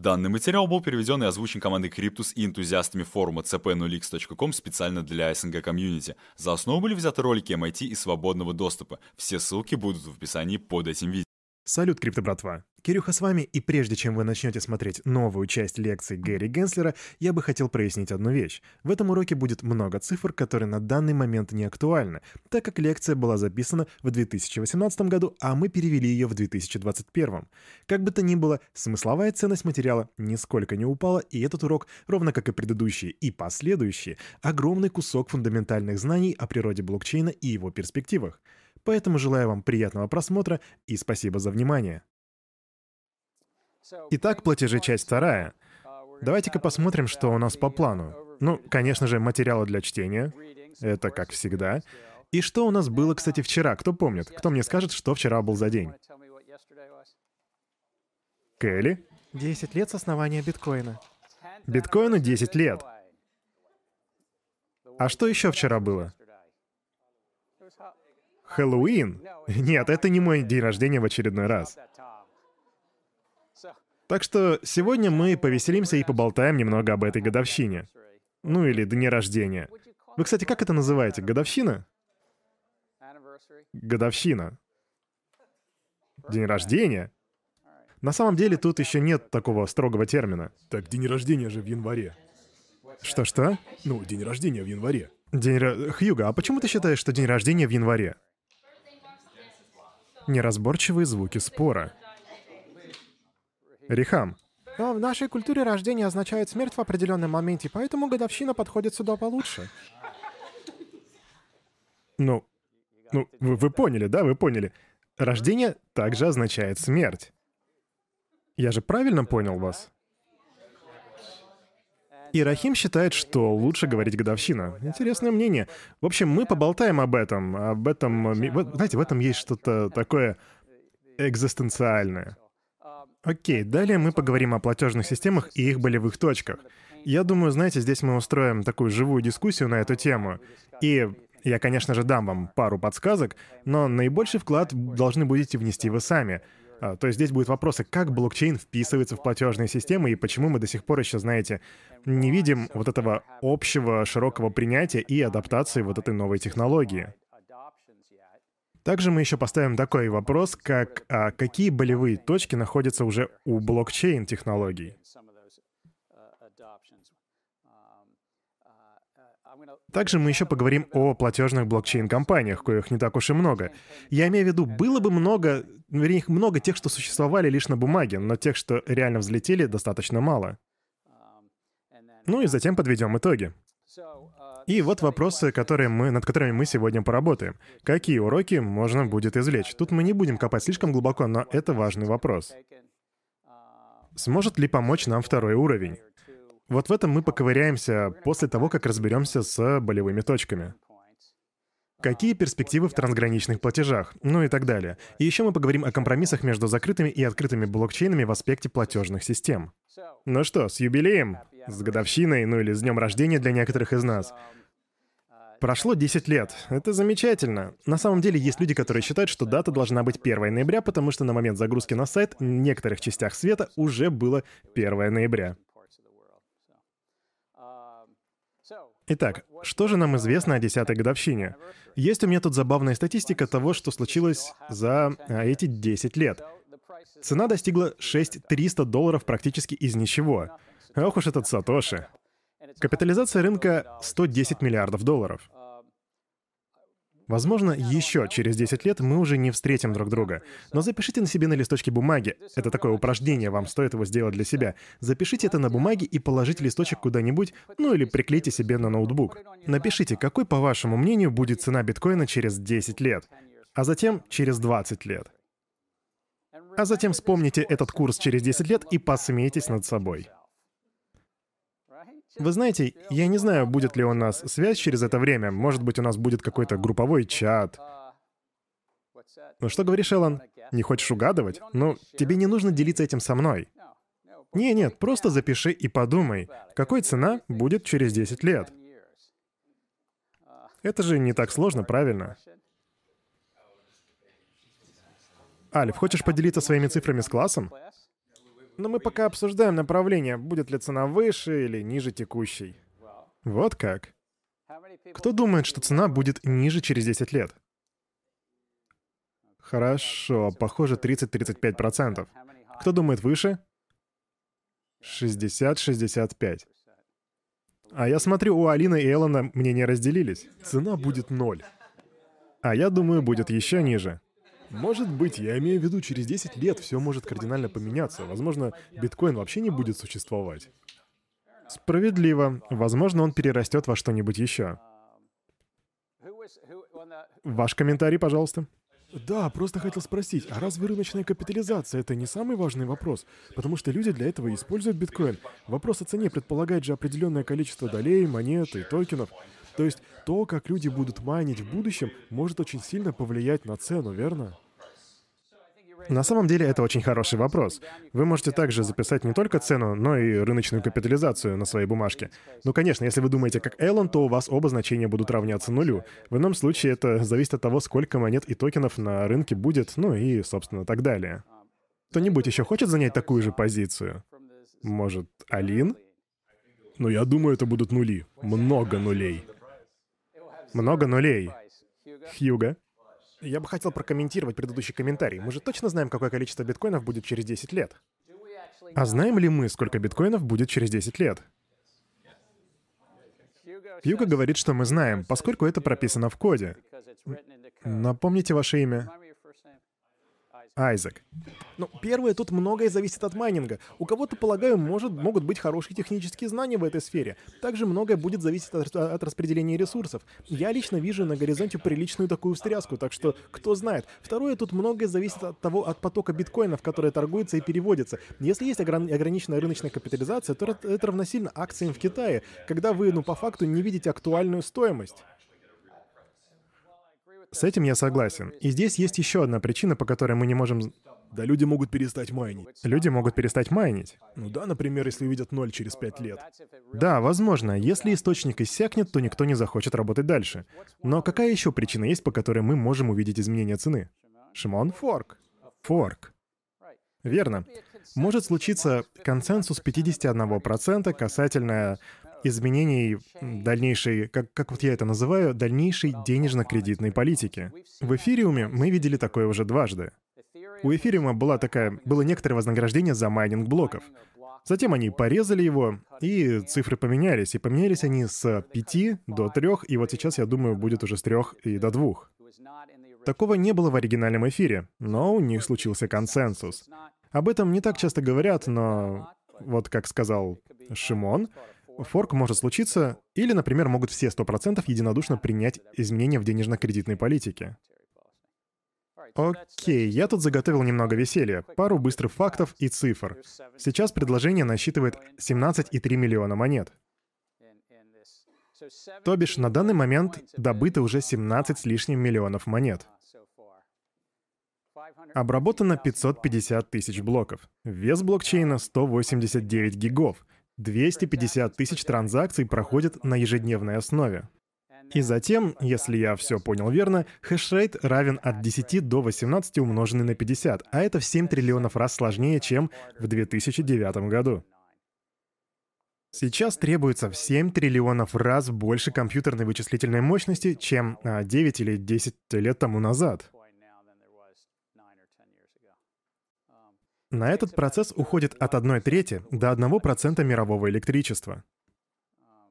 Данный материал был переведен и озвучен командой Cryptus и энтузиастами форума cp0x.com специально для СНГ комьюнити. За основу были взяты ролики MIT и свободного доступа. Все ссылки будут в описании под этим видео. Салют, крипто братва! Кирюха с вами, и прежде чем вы начнете смотреть новую часть лекций Гэри Генслера, я бы хотел прояснить одну вещь. В этом уроке будет много цифр, которые на данный момент не актуальны, так как лекция была записана в 2018 году, а мы перевели ее в 2021. Как бы то ни было, смысловая ценность материала нисколько не упала, и этот урок, ровно как и предыдущие и последующие, огромный кусок фундаментальных знаний о природе блокчейна и его перспективах. Поэтому желаю вам приятного просмотра и спасибо за внимание. Итак, платежи часть вторая. Давайте-ка посмотрим, что у нас по плану. Ну, конечно же, материалы для чтения. Это как всегда. И что у нас было, кстати, вчера? Кто помнит? Кто мне скажет, что вчера был за день? Келли? 10 лет с основания биткоина. Биткоину 10 лет. А что еще вчера было? Хэллоуин? Нет, это не мой день рождения в очередной раз. Так что сегодня мы повеселимся и поболтаем немного об этой годовщине. Ну или дне рождения. Вы, кстати, как это называете? Годовщина? Годовщина. День рождения? На самом деле тут еще нет такого строгого термина. Так день рождения же в январе. Что-что? Ну, день рождения в январе. День ра... Хьюга, а почему ты считаешь, что день рождения в январе? Неразборчивые звуки спора. Рихам, Но в нашей культуре рождение означает смерть в определенном моменте, поэтому годовщина подходит сюда получше. ну, ну, вы, вы поняли, да, вы поняли. Рождение также означает смерть. Я же правильно понял вас? И Рахим считает, что лучше говорить годовщина. Интересное мнение. В общем, мы поболтаем об этом. Об этом... Знаете, в этом есть что-то такое экзистенциальное. Окей, далее мы поговорим о платежных системах и их болевых точках. Я думаю, знаете, здесь мы устроим такую живую дискуссию на эту тему. И я, конечно же, дам вам пару подсказок, но наибольший вклад должны будете внести вы сами. А, То есть здесь будут вопросы, как блокчейн вписывается в платежные системы и почему мы до сих пор еще, знаете, не видим вот этого общего широкого принятия и адаптации вот этой новой технологии. Также мы еще поставим такой вопрос, как а, какие болевые точки находятся уже у блокчейн-технологий. Также мы еще поговорим о платежных блокчейн-компаниях, коих не так уж и много. Я имею в виду, было бы много, вернее, много тех, что существовали лишь на бумаге, но тех, что реально взлетели, достаточно мало. Ну и затем подведем итоги. И вот вопросы, которые мы, над которыми мы сегодня поработаем. Какие уроки можно будет извлечь? Тут мы не будем копать слишком глубоко, но это важный вопрос. Сможет ли помочь нам второй уровень? Вот в этом мы поковыряемся после того, как разберемся с болевыми точками. Какие перспективы в трансграничных платежах? Ну и так далее. И еще мы поговорим о компромиссах между закрытыми и открытыми блокчейнами в аспекте платежных систем. Ну что, с юбилеем, с годовщиной, ну или с днем рождения для некоторых из нас. Прошло 10 лет. Это замечательно. На самом деле есть люди, которые считают, что дата должна быть 1 ноября, потому что на момент загрузки на сайт в некоторых частях света уже было 1 ноября. Итак, что же нам известно о 10-й годовщине? Есть у меня тут забавная статистика того, что случилось за а, эти 10 лет. Цена достигла 6300 долларов практически из ничего. Ох уж этот Сатоши. Капитализация рынка 110 миллиардов долларов. Возможно, еще через 10 лет мы уже не встретим друг друга. Но запишите на себе на листочке бумаги. Это такое упражнение, вам стоит его сделать для себя. Запишите это на бумаге и положите листочек куда-нибудь, ну или приклейте себе на ноутбук. Напишите, какой, по вашему мнению, будет цена биткоина через 10 лет, а затем через 20 лет. А затем вспомните этот курс через 10 лет и посмейтесь над собой. Вы знаете, я не знаю, будет ли у нас связь через это время. Может быть, у нас будет какой-то групповой чат. Ну что говоришь, Эллен? Не хочешь угадывать? Ну, тебе не нужно делиться этим со мной. Не, нет, просто запиши и подумай, какой цена будет через 10 лет. Это же не так сложно, правильно? Альф, хочешь поделиться своими цифрами с классом? Но мы пока обсуждаем направление, будет ли цена выше или ниже текущей. Вот как. Кто думает, что цена будет ниже через 10 лет? Хорошо, похоже 30-35%. Кто думает выше? 60-65. А я смотрю, у Алины и Эллона мнения разделились. Цена будет ноль. А я думаю, будет еще ниже. Может быть, я имею в виду, через 10 лет все может кардинально поменяться. Возможно, биткоин вообще не будет существовать. Справедливо. Возможно, он перерастет во что-нибудь еще. Ваш комментарий, пожалуйста. Да, просто хотел спросить, а разве рыночная капитализация — это не самый важный вопрос? Потому что люди для этого используют биткоин. Вопрос о цене предполагает же определенное количество долей, монет и токенов. То есть то, как люди будут майнить в будущем, может очень сильно повлиять на цену, верно? На самом деле это очень хороший вопрос. Вы можете также записать не только цену, но и рыночную капитализацию на своей бумажке. Ну, конечно, если вы думаете как Эллен, то у вас оба значения будут равняться нулю. В ином случае это зависит от того, сколько монет и токенов на рынке будет, ну и, собственно, так далее. Кто-нибудь еще хочет занять такую же позицию? Может, Алин? Но я думаю, это будут нули. Много нулей. Много нулей. Хьюга? Я бы хотел прокомментировать предыдущий комментарий. Мы же точно знаем, какое количество биткоинов будет через 10 лет. А знаем ли мы, сколько биткоинов будет через 10 лет? Юга говорит, что мы знаем, поскольку это прописано в коде. Напомните ваше имя. Айзек. Ну, первое, тут многое зависит от майнинга. У кого-то, полагаю, может, могут быть хорошие технические знания в этой сфере. Также многое будет зависеть от, от распределения ресурсов. Я лично вижу на горизонте приличную такую встряску, так что кто знает. Второе, тут многое зависит от того, от потока биткоинов, которые торгуются и переводятся. Если есть ограни- ограниченная рыночная капитализация, то это равносильно акциям в Китае, когда вы, ну, по факту не видите актуальную стоимость. С этим я согласен. И здесь есть еще одна причина, по которой мы не можем... Да люди могут перестать майнить. Люди могут перестать майнить. Ну да, например, если увидят ноль через пять лет. Да, возможно. Если источник иссякнет, то никто не захочет работать дальше. Но какая еще причина есть, по которой мы можем увидеть изменение цены? Шимон? Форк. Форк. Верно. Может случиться консенсус 51% касательно изменений дальнейшей, как, как вот я это называю, дальнейшей денежно-кредитной политики. В эфириуме мы видели такое уже дважды. У эфириума была такая, было некоторое вознаграждение за майнинг блоков. Затем они порезали его, и цифры поменялись. И поменялись они с 5 до 3, и вот сейчас, я думаю, будет уже с 3 и до 2. Такого не было в оригинальном эфире, но у них случился консенсус. Об этом не так часто говорят, но вот как сказал Шимон, форк может случиться, или, например, могут все 100% единодушно принять изменения в денежно-кредитной политике. Окей, я тут заготовил немного веселья, пару быстрых фактов и цифр. Сейчас предложение насчитывает 17,3 миллиона монет. То бишь, на данный момент добыто уже 17 с лишним миллионов монет. Обработано 550 тысяч блоков. Вес блокчейна 189 гигов. 250 тысяч транзакций проходят на ежедневной основе. И затем, если я все понял верно, хешрейт равен от 10 до 18 умноженный на 50, а это в 7 триллионов раз сложнее, чем в 2009 году. Сейчас требуется в 7 триллионов раз больше компьютерной вычислительной мощности, чем 9 или 10 лет тому назад. На этот процесс уходит от 1 трети до 1% мирового электричества.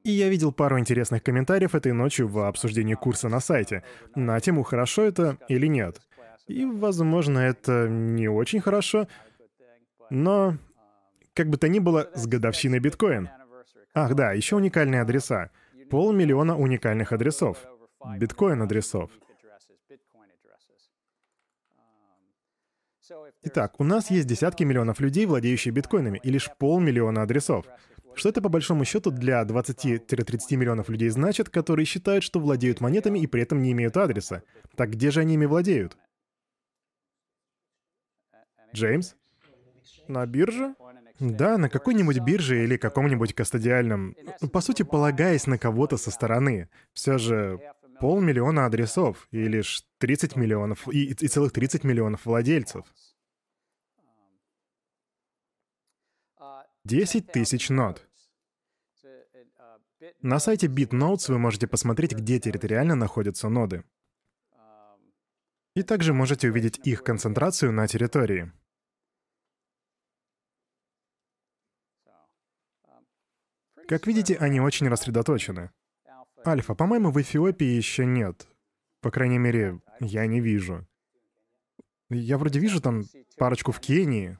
И я видел пару интересных комментариев этой ночью в обсуждении курса на сайте на тему «хорошо это или нет?». И, возможно, это не очень хорошо, но, как бы то ни было, с годовщиной биткоин. Ах да, еще уникальные адреса. Полмиллиона уникальных адресов. Биткоин-адресов. Итак, у нас есть десятки миллионов людей, владеющие биткоинами, и лишь полмиллиона адресов. Что это по большому счету для 20-30 миллионов людей значит, которые считают, что владеют монетами и при этом не имеют адреса? Так где же они ими владеют? Джеймс? На бирже? Да, на какой-нибудь бирже или каком-нибудь кастодиальном. По сути, полагаясь на кого-то со стороны. Все же полмиллиона адресов и лишь 30 миллионов, и, и целых 30 миллионов владельцев. 10 тысяч нод. На сайте BitNotes вы можете посмотреть, где территориально находятся ноды. И также можете увидеть их концентрацию на территории. Как видите, они очень рассредоточены. Альфа, по-моему, в Эфиопии еще нет. По крайней мере, я не вижу. Я вроде вижу там парочку в Кении.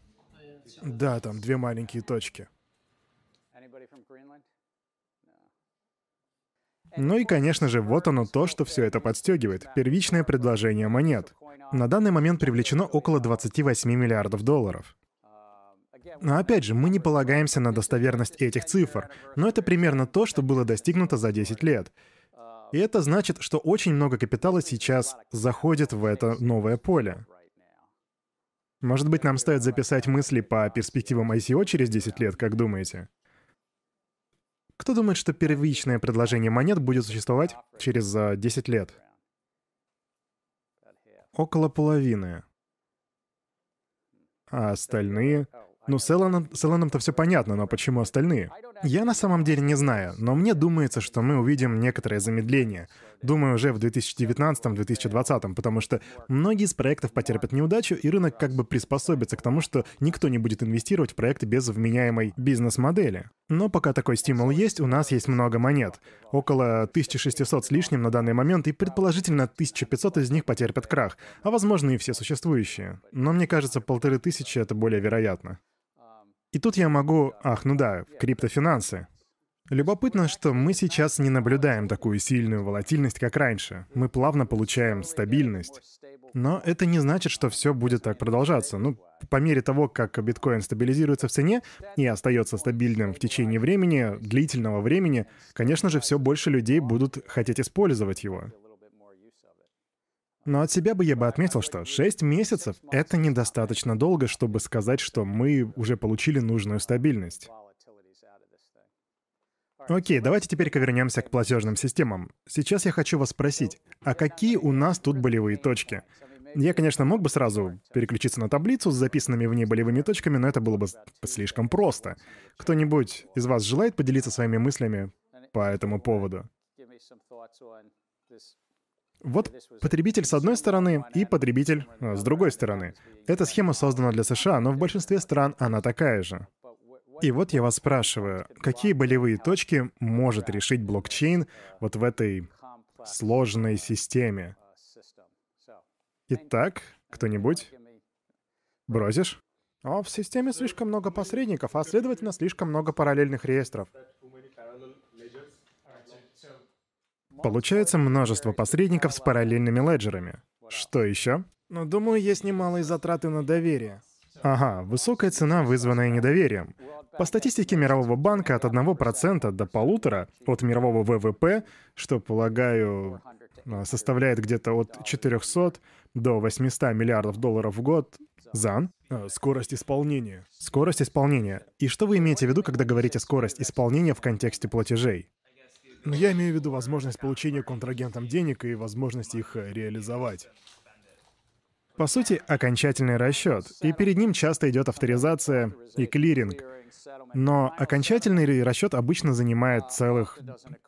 Да, там две маленькие точки. Ну и, конечно же, вот оно то, что все это подстегивает. Первичное предложение монет. На данный момент привлечено около 28 миллиардов долларов. Но опять же, мы не полагаемся на достоверность этих цифр, но это примерно то, что было достигнуто за 10 лет. И это значит, что очень много капитала сейчас заходит в это новое поле. Может быть, нам стоит записать мысли по перспективам ICO через 10 лет, как думаете? Кто думает, что первичное предложение монет будет существовать через 10 а, лет? Около половины. А остальные? Ну, с Эллоном, с Эллоном-то все понятно, но почему остальные? Я на самом деле не знаю, но мне думается, что мы увидим некоторое замедление. Думаю, уже в 2019-2020, потому что многие из проектов потерпят неудачу, и рынок как бы приспособится к тому, что никто не будет инвестировать в проекты без вменяемой бизнес-модели. Но пока такой стимул есть, у нас есть много монет. Около 1600 с лишним на данный момент, и предположительно 1500 из них потерпят крах, а возможно и все существующие. Но мне кажется, полторы тысячи — это более вероятно. И тут я могу... Ах, ну да, криптофинансы. Любопытно, что мы сейчас не наблюдаем такую сильную волатильность, как раньше. Мы плавно получаем стабильность. Но это не значит, что все будет так продолжаться. Ну, по мере того, как биткоин стабилизируется в цене и остается стабильным в течение времени, длительного времени, конечно же, все больше людей будут хотеть использовать его. Но от себя бы я бы отметил, что 6 месяцев — это недостаточно долго, чтобы сказать, что мы уже получили нужную стабильность. Окей, давайте теперь вернемся к платежным системам. Сейчас я хочу вас спросить, а какие у нас тут болевые точки? Я, конечно, мог бы сразу переключиться на таблицу с записанными в ней болевыми точками, но это было бы слишком просто. Кто-нибудь из вас желает поделиться своими мыслями по этому поводу? Вот потребитель с одной стороны и потребитель э, с другой стороны. Эта схема создана для США, но в большинстве стран она такая же. И вот я вас спрашиваю, какие болевые точки может решить блокчейн вот в этой сложной системе? Итак, кто-нибудь? Бросишь? О, в системе слишком много посредников, а следовательно, слишком много параллельных реестров. Получается множество посредников с параллельными леджерами. Что еще? Ну, думаю, есть немалые затраты на доверие. Ага, высокая цена, вызванная недоверием. По статистике Мирового банка от 1% до полутора от мирового ВВП, что, полагаю, составляет где-то от 400 до 800 миллиардов долларов в год. Зан? А, скорость исполнения. Скорость исполнения. И что вы имеете в виду, когда говорите скорость исполнения в контексте платежей? Но я имею в виду возможность получения контрагентам денег и возможность их э, реализовать. По сути, окончательный расчет, и перед ним часто идет авторизация и клиринг. Но окончательный расчет обычно занимает целых...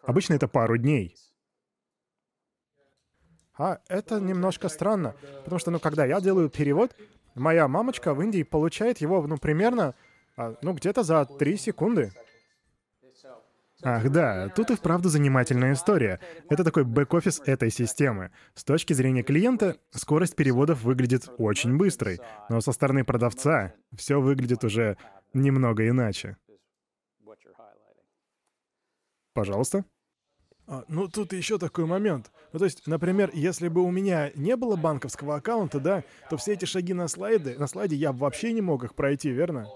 Обычно это пару дней. А это немножко странно, потому что, ну, когда я делаю перевод, моя мамочка в Индии получает его, ну, примерно, а, ну, где-то за три секунды. Ах да, тут и вправду занимательная история. Это такой бэк-офис этой системы. С точки зрения клиента, скорость переводов выглядит очень быстрой, но со стороны продавца все выглядит уже немного иначе. Пожалуйста. А, ну, тут еще такой момент. Ну, то есть, например, если бы у меня не было банковского аккаунта, да, то все эти шаги на слайды, на слайде я вообще не мог их пройти, верно?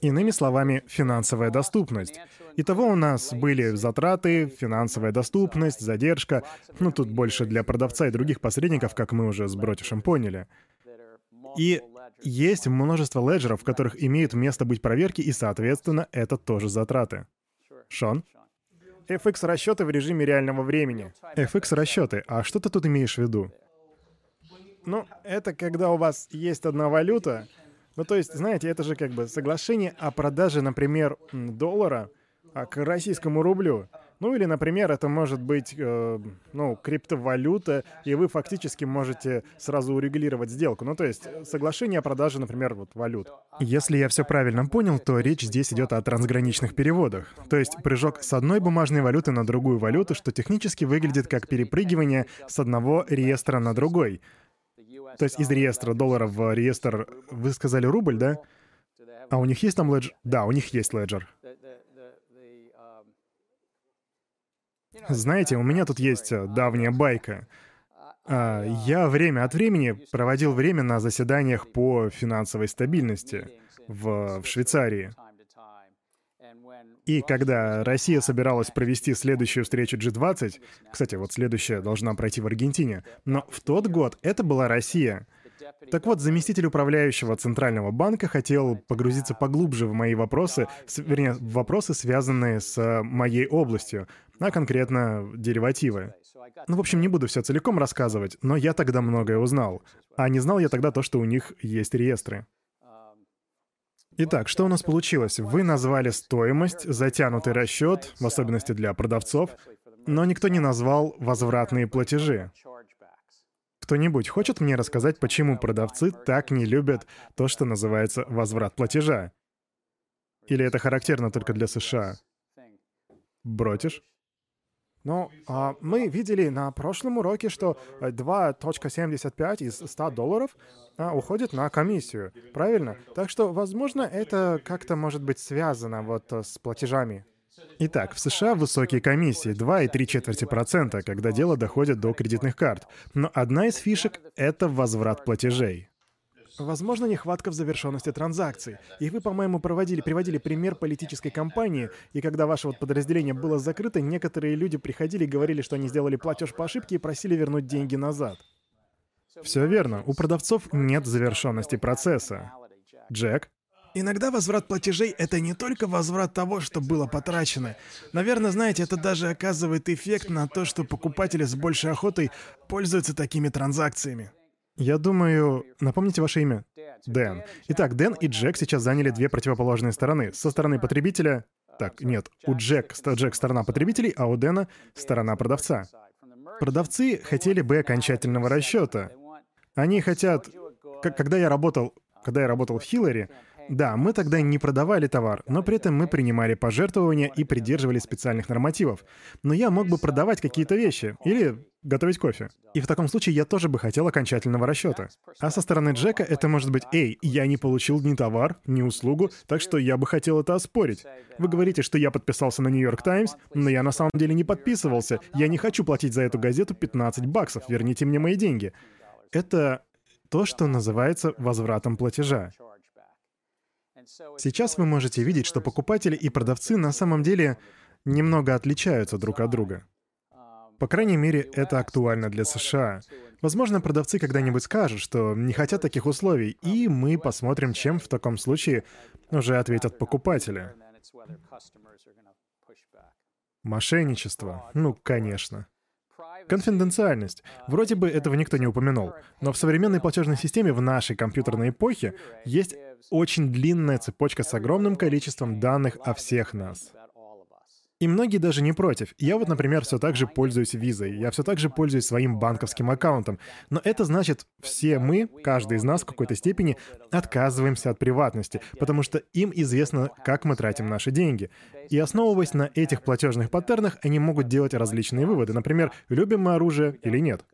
Иными словами, финансовая доступность. Итого у нас были затраты, финансовая доступность, задержка. Ну, тут больше для продавца и других посредников, как мы уже с Бротишем поняли. И есть множество леджеров, в которых имеют место быть проверки, и, соответственно, это тоже затраты. Шон? FX-расчеты в режиме реального времени. FX-расчеты. А что ты тут имеешь в виду? Ну, это когда у вас есть одна валюта, Ну, то есть, знаете, это же как бы соглашение о продаже, например, доллара а, к российскому рублю. Ну или, например, это может быть, э, ну, криптовалюта, и вы фактически можете сразу урегулировать сделку. Ну то есть соглашение о продаже, например, вот валют. Если я все правильно понял, то речь здесь идет о трансграничных переводах. То есть прыжок с одной бумажной валюты на другую валюту, что технически выглядит как перепрыгивание с одного реестра на другой. То есть из реестра долларов в реестр, вы сказали рубль, да? А у них есть там леджер? Да, у них есть леджер. Знаете, у меня тут есть э, давняя байка. А, я время от времени проводил время на заседаниях по финансовой стабильности в, в Швейцарии. И когда Россия собиралась провести следующую встречу G20, кстати, вот следующая должна пройти в Аргентине, но в тот год это была Россия. Так вот, заместитель управляющего Центрального банка хотел погрузиться поглубже в мои вопросы, вернее, в вопросы, связанные с моей областью, а конкретно деривативы. Ну, в общем, не буду все целиком рассказывать, но я тогда многое узнал. А не знал я тогда то, что у них есть реестры. Итак, что у нас получилось? Вы назвали стоимость, затянутый расчет, в особенности для продавцов, но никто не назвал возвратные платежи. Кто-нибудь хочет мне рассказать, почему продавцы так не любят то, что называется возврат платежа? Или это характерно только для США? Бротишь? Ну, а мы видели на прошлом уроке, что 2.75 из 100 долларов а, уходит на комиссию, правильно? Так что, возможно, это как-то может быть связано вот с платежами. Итак, в США высокие комиссии, 2,3 четверти процента, когда дело доходит до кредитных карт. Но одна из фишек — это возврат платежей. Возможно, нехватка в завершенности транзакций. И вы, по-моему, проводили, приводили пример политической кампании, и когда ваше вот подразделение было закрыто, некоторые люди приходили и говорили, что они сделали платеж по ошибке и просили вернуть деньги назад. Все верно. У продавцов нет завершенности процесса. Джек? Иногда возврат платежей — это не только возврат того, что было потрачено. Наверное, знаете, это даже оказывает эффект на то, что покупатели с большей охотой пользуются такими транзакциями. Я думаю... Напомните ваше имя? Дэн. Итак, Дэн и Джек сейчас заняли две противоположные стороны. Со стороны потребителя... Так, нет, у Джек, Джек сторона потребителей, а у Дэна сторона продавца. Продавцы хотели бы окончательного расчета. Они хотят... Когда я работал, когда я работал в Хиллари, да, мы тогда не продавали товар, но при этом мы принимали пожертвования и придерживались специальных нормативов. Но я мог бы продавать какие-то вещи или готовить кофе. И в таком случае я тоже бы хотел окончательного расчета. А со стороны Джека это может быть «Эй, я не получил ни товар, ни услугу, так что я бы хотел это оспорить. Вы говорите, что я подписался на Нью-Йорк Таймс, но я на самом деле не подписывался. Я не хочу платить за эту газету 15 баксов, верните мне мои деньги». Это то, что называется возвратом платежа. Сейчас вы можете видеть, что покупатели и продавцы на самом деле немного отличаются друг от друга. По крайней мере, это актуально для США. Возможно, продавцы когда-нибудь скажут, что не хотят таких условий, и мы посмотрим, чем в таком случае уже ответят покупатели. Мошенничество. Ну, конечно. Конфиденциальность. Вроде бы этого никто не упомянул. Но в современной платежной системе в нашей компьютерной эпохе есть очень длинная цепочка с огромным количеством данных о всех нас. И многие даже не против. Я вот, например, все так же пользуюсь визой, я все так же пользуюсь своим банковским аккаунтом. Но это значит, все мы, каждый из нас в какой-то степени, отказываемся от приватности, потому что им известно, как мы тратим наши деньги. И основываясь на этих платежных паттернах, они могут делать различные выводы. Например, любим мы оружие или нет.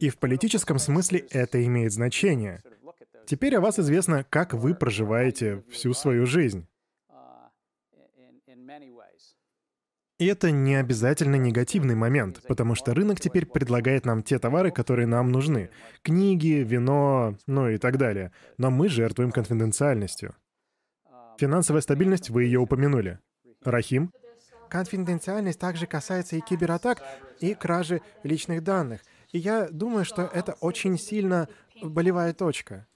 И в политическом смысле это имеет значение. Теперь о вас известно, как вы проживаете всю свою жизнь. И это не обязательно негативный момент, потому что рынок теперь предлагает нам те товары, которые нам нужны. Книги, вино, ну и так далее. Но мы жертвуем конфиденциальностью. Финансовая стабильность, вы ее упомянули. Рахим? Конфиденциальность также касается и кибератак, и кражи личных данных. И я думаю, что это очень сильно болевая точка.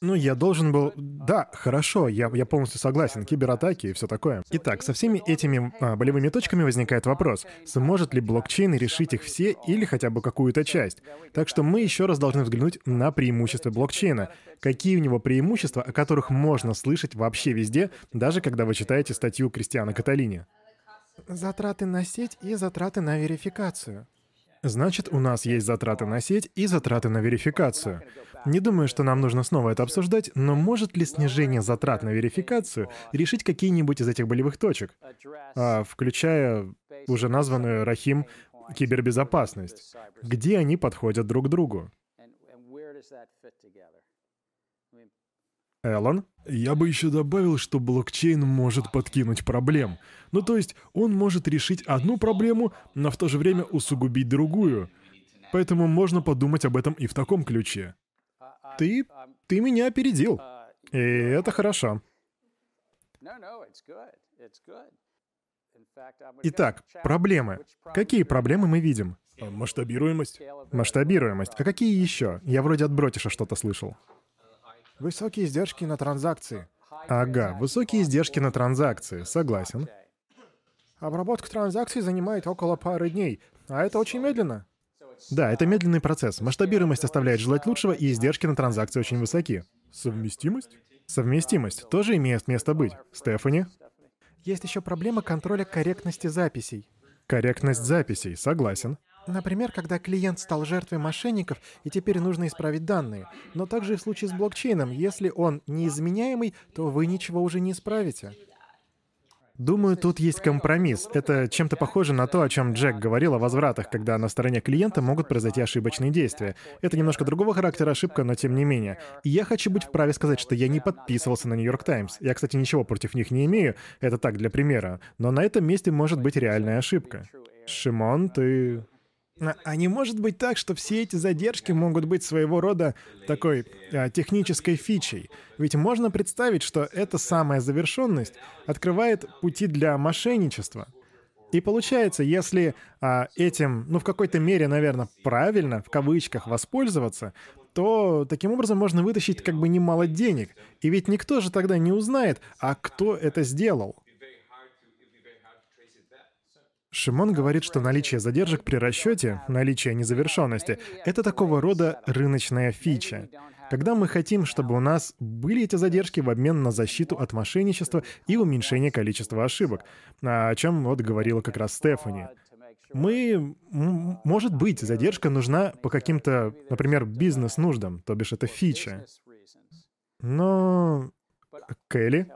Ну, я должен был... Да, хорошо, я, я полностью согласен. Кибератаки и все такое. Итак, со всеми этими а, болевыми точками возникает вопрос, сможет ли блокчейн решить их все или хотя бы какую-то часть. Так что мы еще раз должны взглянуть на преимущества блокчейна. Какие у него преимущества, о которых можно слышать вообще везде, даже когда вы читаете статью Кристиана Каталини. Затраты на сеть и затраты на верификацию. Значит, у нас есть затраты на сеть и затраты на верификацию. Не думаю, что нам нужно снова это обсуждать, но может ли снижение затрат на верификацию решить какие-нибудь из этих болевых точек, а, включая уже названную Рахим кибербезопасность? Где они подходят друг к другу? Эллен? Я бы еще добавил, что блокчейн может подкинуть проблем. Ну то есть он может решить одну проблему, но в то же время усугубить другую. Поэтому можно подумать об этом и в таком ключе. Ты... ты меня опередил. И это хорошо. Итак, проблемы. Какие проблемы мы видим? Масштабируемость. Масштабируемость. А какие еще? Я вроде от Бротиша что-то слышал. Высокие издержки на транзакции. Ага, высокие издержки на транзакции, согласен. Обработка транзакций занимает около пары дней, а это очень медленно. Да, это медленный процесс. Масштабируемость оставляет желать лучшего, и издержки на транзакции очень высоки. Совместимость? Совместимость тоже имеет место быть. Стефани? Есть еще проблема контроля корректности записей. Корректность записей, согласен. Например, когда клиент стал жертвой мошенников, и теперь нужно исправить данные. Но также и в случае с блокчейном, если он неизменяемый, то вы ничего уже не исправите. Думаю, тут есть компромисс. Это чем-то похоже на то, о чем Джек говорил о возвратах, когда на стороне клиента могут произойти ошибочные действия. Это немножко другого характера ошибка, но тем не менее. И я хочу быть вправе сказать, что я не подписывался на Нью-Йорк Таймс. Я, кстати, ничего против них не имею, это так, для примера. Но на этом месте может быть реальная ошибка. Шимон, ты... А не может быть так, что все эти задержки могут быть своего рода такой а, технической фичей? Ведь можно представить, что эта самая завершенность открывает пути для мошенничества. И получается, если а, этим, ну в какой-то мере, наверное, правильно, в кавычках, воспользоваться, то таким образом можно вытащить как бы немало денег. И ведь никто же тогда не узнает, а кто это сделал. Шимон говорит, что наличие задержек при расчете, наличие незавершенности — это такого рода рыночная фича. Когда мы хотим, чтобы у нас были эти задержки в обмен на защиту от мошенничества и уменьшение количества ошибок, о чем вот говорила как раз Стефани. Мы... Может быть, задержка нужна по каким-то, например, бизнес-нуждам, то бишь это фича. Но... Келли?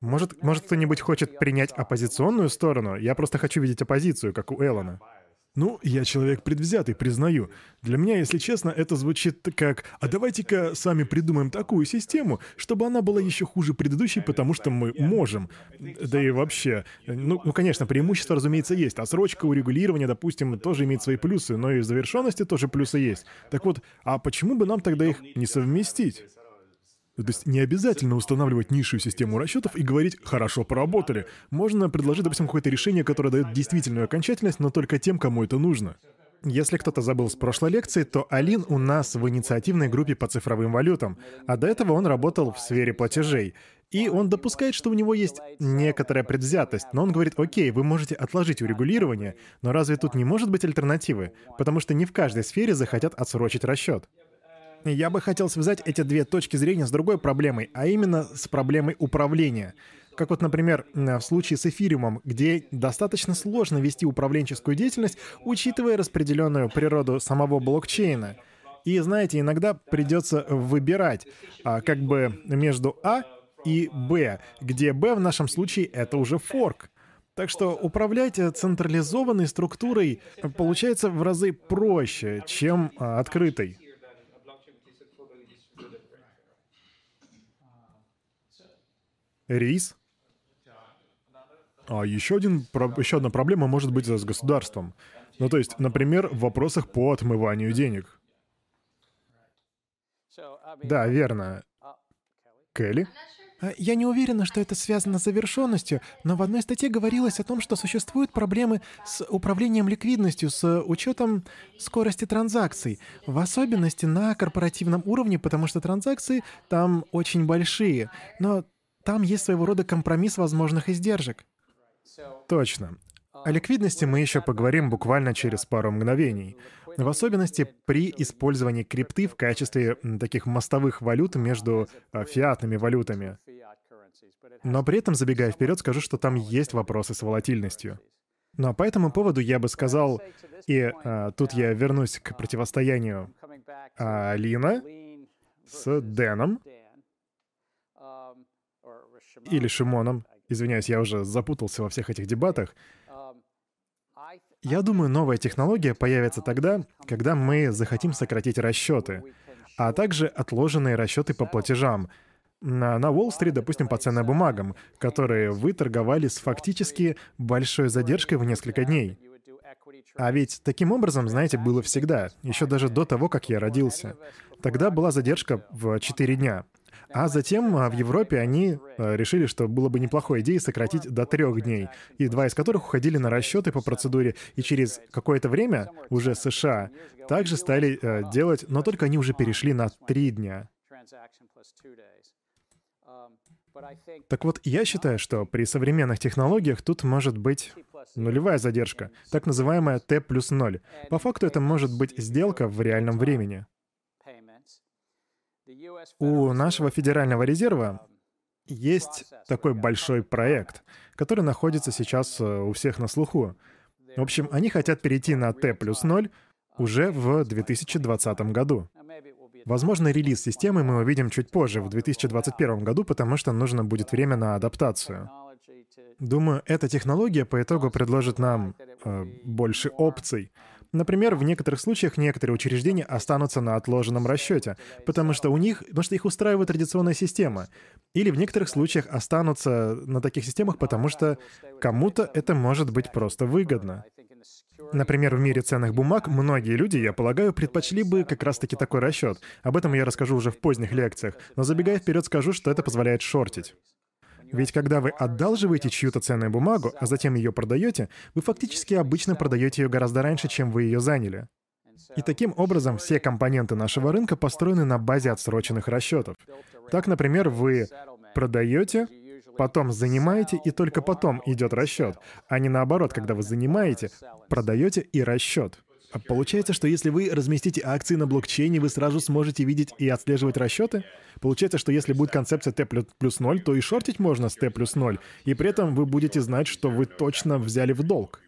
Может, может кто-нибудь хочет принять оппозиционную сторону? Я просто хочу видеть оппозицию, как у Эллона. Ну, я человек предвзятый, признаю. Для меня, если честно, это звучит как «А давайте-ка сами придумаем такую систему, чтобы она была еще хуже предыдущей, потому что мы можем». Да и вообще, ну, ну конечно, преимущества, разумеется, есть. Отсрочка, урегулирование, допустим, тоже имеет свои плюсы, но и завершенности тоже плюсы есть. Так вот, а почему бы нам тогда их не совместить? То есть не обязательно устанавливать низшую систему расчетов и говорить «хорошо поработали». Можно предложить, допустим, какое-то решение, которое дает действительную окончательность, но только тем, кому это нужно. Если кто-то забыл с прошлой лекции, то Алин у нас в инициативной группе по цифровым валютам, а до этого он работал в сфере платежей. И он допускает, что у него есть некоторая предвзятость, но он говорит, окей, вы можете отложить урегулирование, но разве тут не может быть альтернативы? Потому что не в каждой сфере захотят отсрочить расчет. Я бы хотел связать эти две точки зрения с другой проблемой, а именно с проблемой управления. Как вот, например, в случае с эфириумом, где достаточно сложно вести управленческую деятельность, учитывая распределенную природу самого блокчейна. И знаете, иногда придется выбирать а, как бы между А и Б, где Б в нашем случае это уже форк. Так что управлять централизованной структурой получается в разы проще, чем а, открытой. Рис. А еще, один, еще одна проблема может быть с государством. Ну, то есть, например, в вопросах по отмыванию денег. Да, верно. Келли? А, я не уверена, что это связано с завершенностью, но в одной статье говорилось о том, что существуют проблемы с управлением ликвидностью с учетом скорости транзакций, в особенности на корпоративном уровне, потому что транзакции там очень большие, но там есть своего рода компромисс возможных издержек. Точно. О ликвидности мы еще поговорим буквально через пару мгновений. В особенности при использовании крипты в качестве таких мостовых валют между а, фиатными валютами. Но при этом, забегая вперед, скажу, что там есть вопросы с волатильностью. Но по этому поводу я бы сказал, и а, тут я вернусь к противостоянию а, Лина с Дэном или Шимоном. Извиняюсь, я уже запутался во всех этих дебатах. Я думаю, новая технология появится тогда, когда мы захотим сократить расчеты, а также отложенные расчеты по платежам. На, на Уолл-стрит, допустим, по ценным бумагам, которые вы торговали с фактически большой задержкой в несколько дней. А ведь таким образом, знаете, было всегда, еще даже до того, как я родился. Тогда была задержка в 4 дня. А затем а, в Европе они а, решили, что было бы неплохой идеей сократить до трех дней, и два из которых уходили на расчеты по процедуре, и через какое-то время уже США также стали а, делать, но только они уже перешли на три дня. Так вот, я считаю, что при современных технологиях тут может быть нулевая задержка, так называемая T плюс 0. По факту это может быть сделка в реальном времени. У нашего Федерального резерва есть такой большой проект, который находится сейчас э, у всех на слуху. В общем, они хотят перейти на T плюс 0 уже в 2020 году. Возможно, релиз системы мы увидим чуть позже, в 2021 году, потому что нужно будет время на адаптацию. Думаю, эта технология по итогу предложит нам э, больше опций. Например, в некоторых случаях некоторые учреждения останутся на отложенном расчете, потому что у них, потому что их устраивает традиционная система. Или в некоторых случаях останутся на таких системах, потому что кому-то это может быть просто выгодно. Например, в мире ценных бумаг многие люди, я полагаю, предпочли бы как раз-таки такой расчет. Об этом я расскажу уже в поздних лекциях, но забегая вперед скажу, что это позволяет шортить. Ведь когда вы одалживаете чью-то ценную бумагу, а затем ее продаете, вы фактически обычно продаете ее гораздо раньше, чем вы ее заняли. И таким образом все компоненты нашего рынка построены на базе отсроченных расчетов. Так, например, вы продаете, потом занимаете, и только потом идет расчет, а не наоборот, когда вы занимаете, продаете и расчет. А получается, что если вы разместите акции на блокчейне, вы сразу сможете видеть и отслеживать расчеты? Получается, что если будет концепция T плюс 0, то и шортить можно с T плюс 0, и при этом вы будете знать, что вы точно взяли в долг.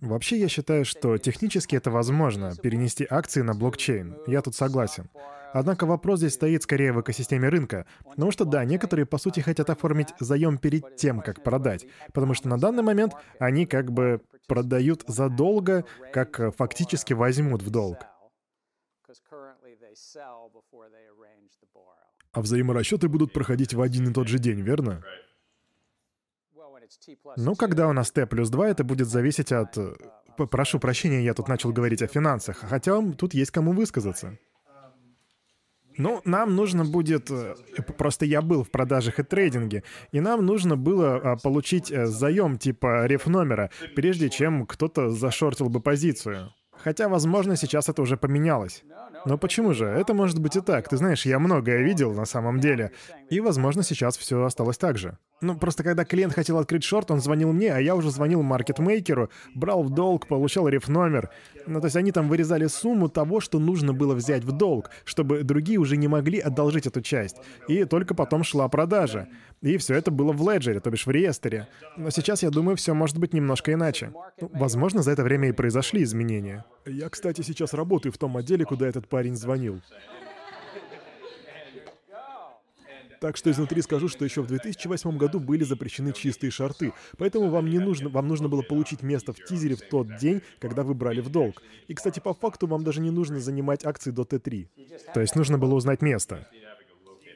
Вообще, я считаю, что технически это возможно, перенести акции на блокчейн. Я тут согласен. Однако вопрос здесь стоит скорее в экосистеме рынка. Потому что да, некоторые по сути хотят оформить заем перед тем, как продать. Потому что на данный момент они как бы продают задолго, как фактически возьмут в долг. А взаиморасчеты будут проходить в один и тот же день, верно? Ну, когда у нас Т плюс 2, это будет зависеть от... Э, прошу прощения, я тут начал говорить о финансах, хотя тут есть кому высказаться. Ну, нам нужно будет... Э, просто я был в продажах и трейдинге, и нам нужно было а, получить э, заем типа реф-номера, прежде чем кто-то зашортил бы позицию. Хотя, возможно, сейчас это уже поменялось. Но почему же? Это может быть и так. Ты знаешь, я многое видел на самом деле. И, возможно, сейчас все осталось так же. Ну, просто когда клиент хотел открыть шорт, он звонил мне, а я уже звонил маркетмейкеру, брал в долг, получал реф-номер. Ну, то есть они там вырезали сумму того, что нужно было взять в долг, чтобы другие уже не могли одолжить эту часть. И только потом шла продажа. И все это было в леджере, то бишь в реестере. Но сейчас, я думаю, все может быть немножко иначе. Ну, возможно, за это время и произошли изменения. Я, кстати, сейчас работаю в том отделе, куда этот парень звонил. Так что изнутри скажу, что еще в 2008 году были запрещены чистые шарты, поэтому вам не нужно, вам нужно было получить место в тизере в тот день, когда вы брали в долг. И, кстати, по факту вам даже не нужно занимать акции до Т3. То есть нужно было узнать место.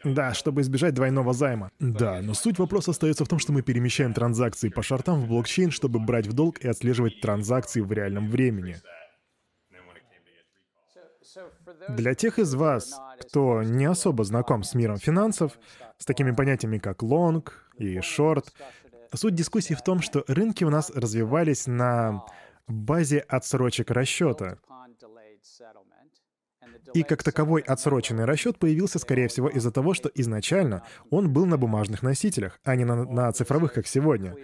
Да, чтобы избежать двойного займа. Да, но суть вопроса остается в том, что мы перемещаем транзакции по шартам в блокчейн, чтобы брать в долг и отслеживать транзакции в реальном времени. Для тех из вас, кто не особо знаком с миром финансов, с такими понятиями как лонг и шорт, суть дискуссии в том, что рынки у нас развивались на базе отсрочек расчета. И как таковой отсроченный расчет появился, скорее всего, из-за того, что изначально он был на бумажных носителях, а не на, на цифровых, как сегодня.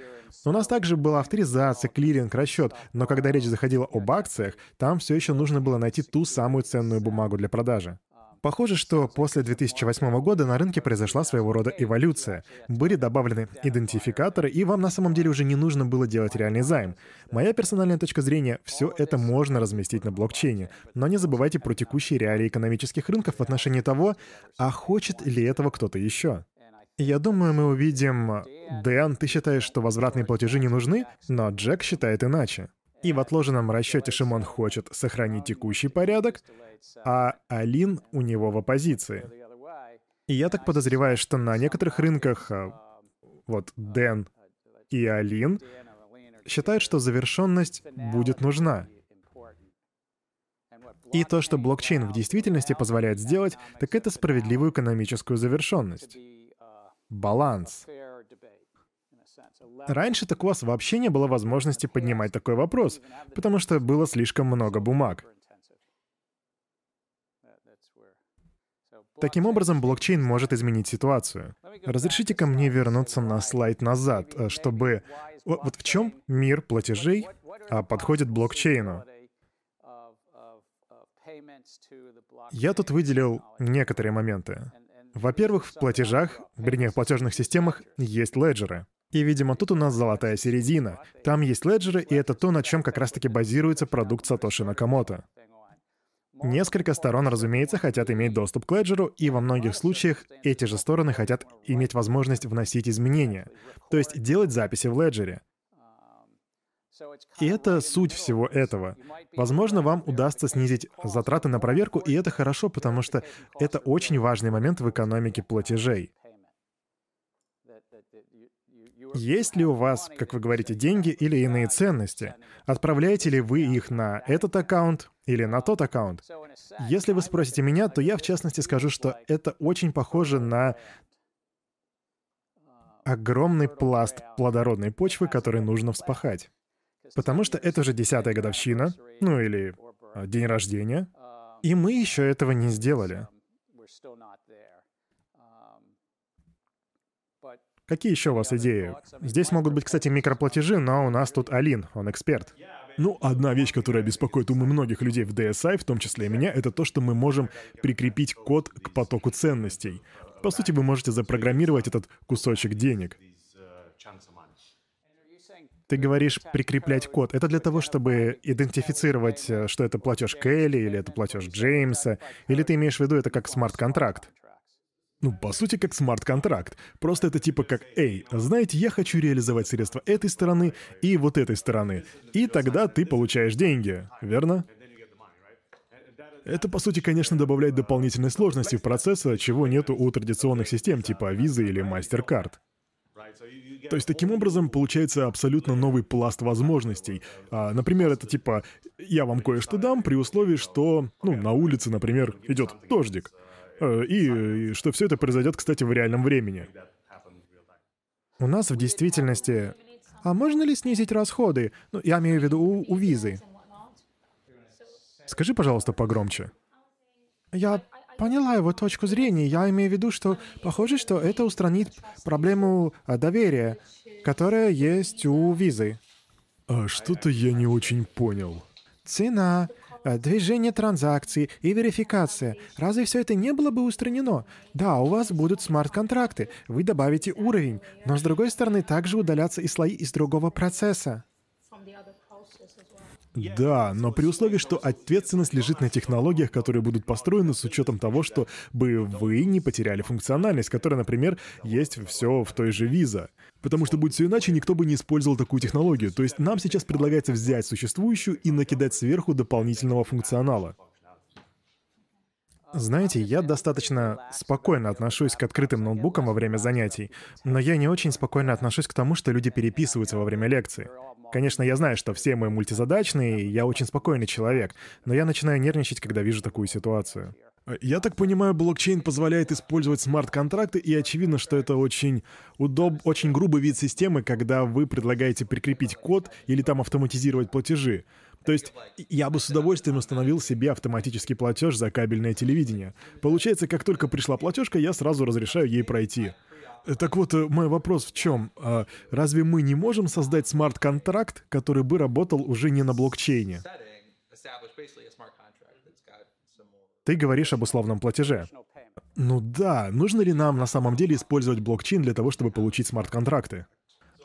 У нас также была авторизация, клиринг, расчет, но когда речь заходила об акциях, там все еще нужно было найти ту самую ценную бумагу для продажи. Похоже, что после 2008 года на рынке произошла своего рода эволюция. Были добавлены идентификаторы, и вам на самом деле уже не нужно было делать реальный займ. Моя персональная точка зрения — все это можно разместить на блокчейне. Но не забывайте про текущие реалии экономических рынков в отношении того, а хочет ли этого кто-то еще. Я думаю, мы увидим... Дэн, ты считаешь, что возвратные платежи не нужны, но Джек считает иначе. И в отложенном расчете Шимон хочет сохранить текущий порядок, а Алин у него в оппозиции. И я так подозреваю, что на некоторых рынках а, вот Дэн и Алин считают, что завершенность будет нужна. И то, что блокчейн в действительности позволяет сделать, так это справедливую экономическую завершенность. Баланс. Раньше так у вас вообще не было возможности поднимать такой вопрос, потому что было слишком много бумаг. Таким образом, блокчейн может изменить ситуацию. Разрешите ко мне вернуться на слайд назад, э, чтобы... Вот в чем мир платежей а подходит блокчейну? Я тут выделил некоторые моменты. Во-первых, в платежах, вернее, в платежных системах есть леджеры. И, видимо, тут у нас золотая середина. Там есть леджеры, и это то, на чем как раз-таки базируется продукт Сатоши Накамото. Несколько сторон, разумеется, хотят иметь доступ к леджеру, и во многих случаях эти же стороны хотят иметь возможность вносить изменения, то есть делать записи в леджере. И это суть всего этого. Возможно, вам удастся снизить затраты на проверку, и это хорошо, потому что это очень важный момент в экономике платежей. Есть ли у вас, как вы говорите, деньги или иные ценности? Отправляете ли вы их на этот аккаунт или на тот аккаунт? Если вы спросите меня, то я в частности скажу, что это очень похоже на огромный пласт плодородной почвы, который нужно вспахать. Потому что это уже десятая годовщина, ну или а, день рождения, и мы еще этого не сделали. Какие еще у вас идеи? Здесь могут быть, кстати, микроплатежи, но у нас тут Алин, он эксперт. Ну, одна вещь, которая беспокоит умы многих людей в DSI, в том числе и меня, это то, что мы можем прикрепить код к потоку ценностей. По сути, вы можете запрограммировать этот кусочек денег. Ты говоришь прикреплять код. Это для того, чтобы идентифицировать, э, что это платеж Келли или это платеж Джеймса, или ты имеешь в виду это как смарт-контракт? Ну, по сути, как смарт-контракт. Просто это типа как, эй, знаете, я хочу реализовать средства этой стороны и вот этой стороны. И тогда ты получаешь деньги, верно? Это, по сути, конечно, добавляет дополнительной сложности в процесс, чего нету у традиционных систем типа Visa или MasterCard. То есть таким образом получается абсолютно новый пласт возможностей. А, например, это типа я вам кое-что дам при условии, что ну, на улице, например, идет дождик. Э, и, и что все это произойдет, кстати, в реальном времени. У нас в действительности... А можно ли снизить расходы? Ну, я имею в виду у, у визы. Скажи, пожалуйста, погромче. Я поняла его точку зрения. Я имею в виду, что похоже, что это устранит проблему а, доверия, которая есть у визы. А что-то я не очень понял. Цена. Э, движение транзакций и верификация. Разве все это не было бы устранено? Да, у вас будут смарт-контракты, вы добавите уровень, но с другой стороны также удалятся и слои из другого процесса. Да, но при условии, что ответственность лежит на технологиях, которые будут построены с учетом того, что бы вы не потеряли функциональность, которая, например, есть все в той же виза. Потому что, будь все иначе, никто бы не использовал такую технологию. То есть нам сейчас предлагается взять существующую и накидать сверху дополнительного функционала. Знаете, я достаточно спокойно отношусь к открытым ноутбукам во время занятий, но я не очень спокойно отношусь к тому, что люди переписываются во время лекции. Конечно, я знаю, что все мы мультизадачные, я очень спокойный человек, но я начинаю нервничать, когда вижу такую ситуацию. Я так понимаю, блокчейн позволяет использовать смарт-контракты, и очевидно, что это очень удоб... очень грубый вид системы, когда вы предлагаете прикрепить код или там автоматизировать платежи. То есть я бы с удовольствием установил себе автоматический платеж за кабельное телевидение. Получается, как только пришла платежка, я сразу разрешаю ей пройти. Так вот, э, мой вопрос в чем? А разве мы не можем создать смарт-контракт, который бы работал уже не на блокчейне? Ты говоришь об условном платеже. Ну да, нужно ли нам на самом деле использовать блокчейн для того, чтобы получить смарт-контракты?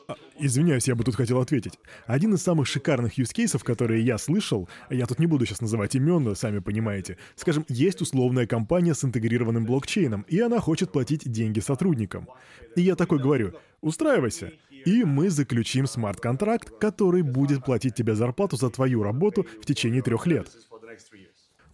А, извиняюсь, я бы тут хотел ответить. Один из самых шикарных юзкейсов, которые я слышал, я тут не буду сейчас называть имен, сами понимаете. Скажем, есть условная компания с интегрированным блокчейном, и она хочет платить деньги сотрудникам. И я такой говорю, устраивайся. И мы заключим смарт-контракт, который будет платить тебе зарплату за твою работу в течение трех лет.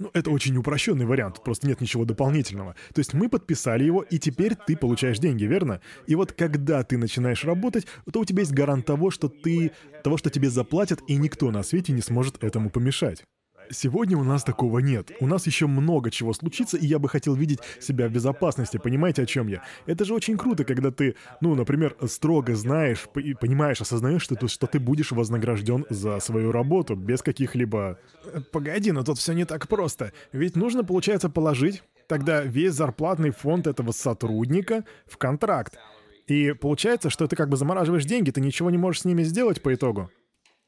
Ну, это очень упрощенный вариант, просто нет ничего дополнительного. То есть мы подписали его, и теперь ты получаешь деньги, верно? И вот когда ты начинаешь работать, то у тебя есть гарант того, что ты... того, что тебе заплатят, и никто на свете не сможет этому помешать. Сегодня у нас такого нет. У нас еще много чего случится, и я бы хотел видеть себя в безопасности. Понимаете, о чем я? Это же очень круто, когда ты, ну, например, строго знаешь, понимаешь, осознаешь, что, что ты будешь вознагражден за свою работу без каких-либо... Э, погоди, но тут все не так просто. Ведь нужно, получается, положить тогда весь зарплатный фонд этого сотрудника в контракт. И получается, что ты как бы замораживаешь деньги, ты ничего не можешь с ними сделать по итогу.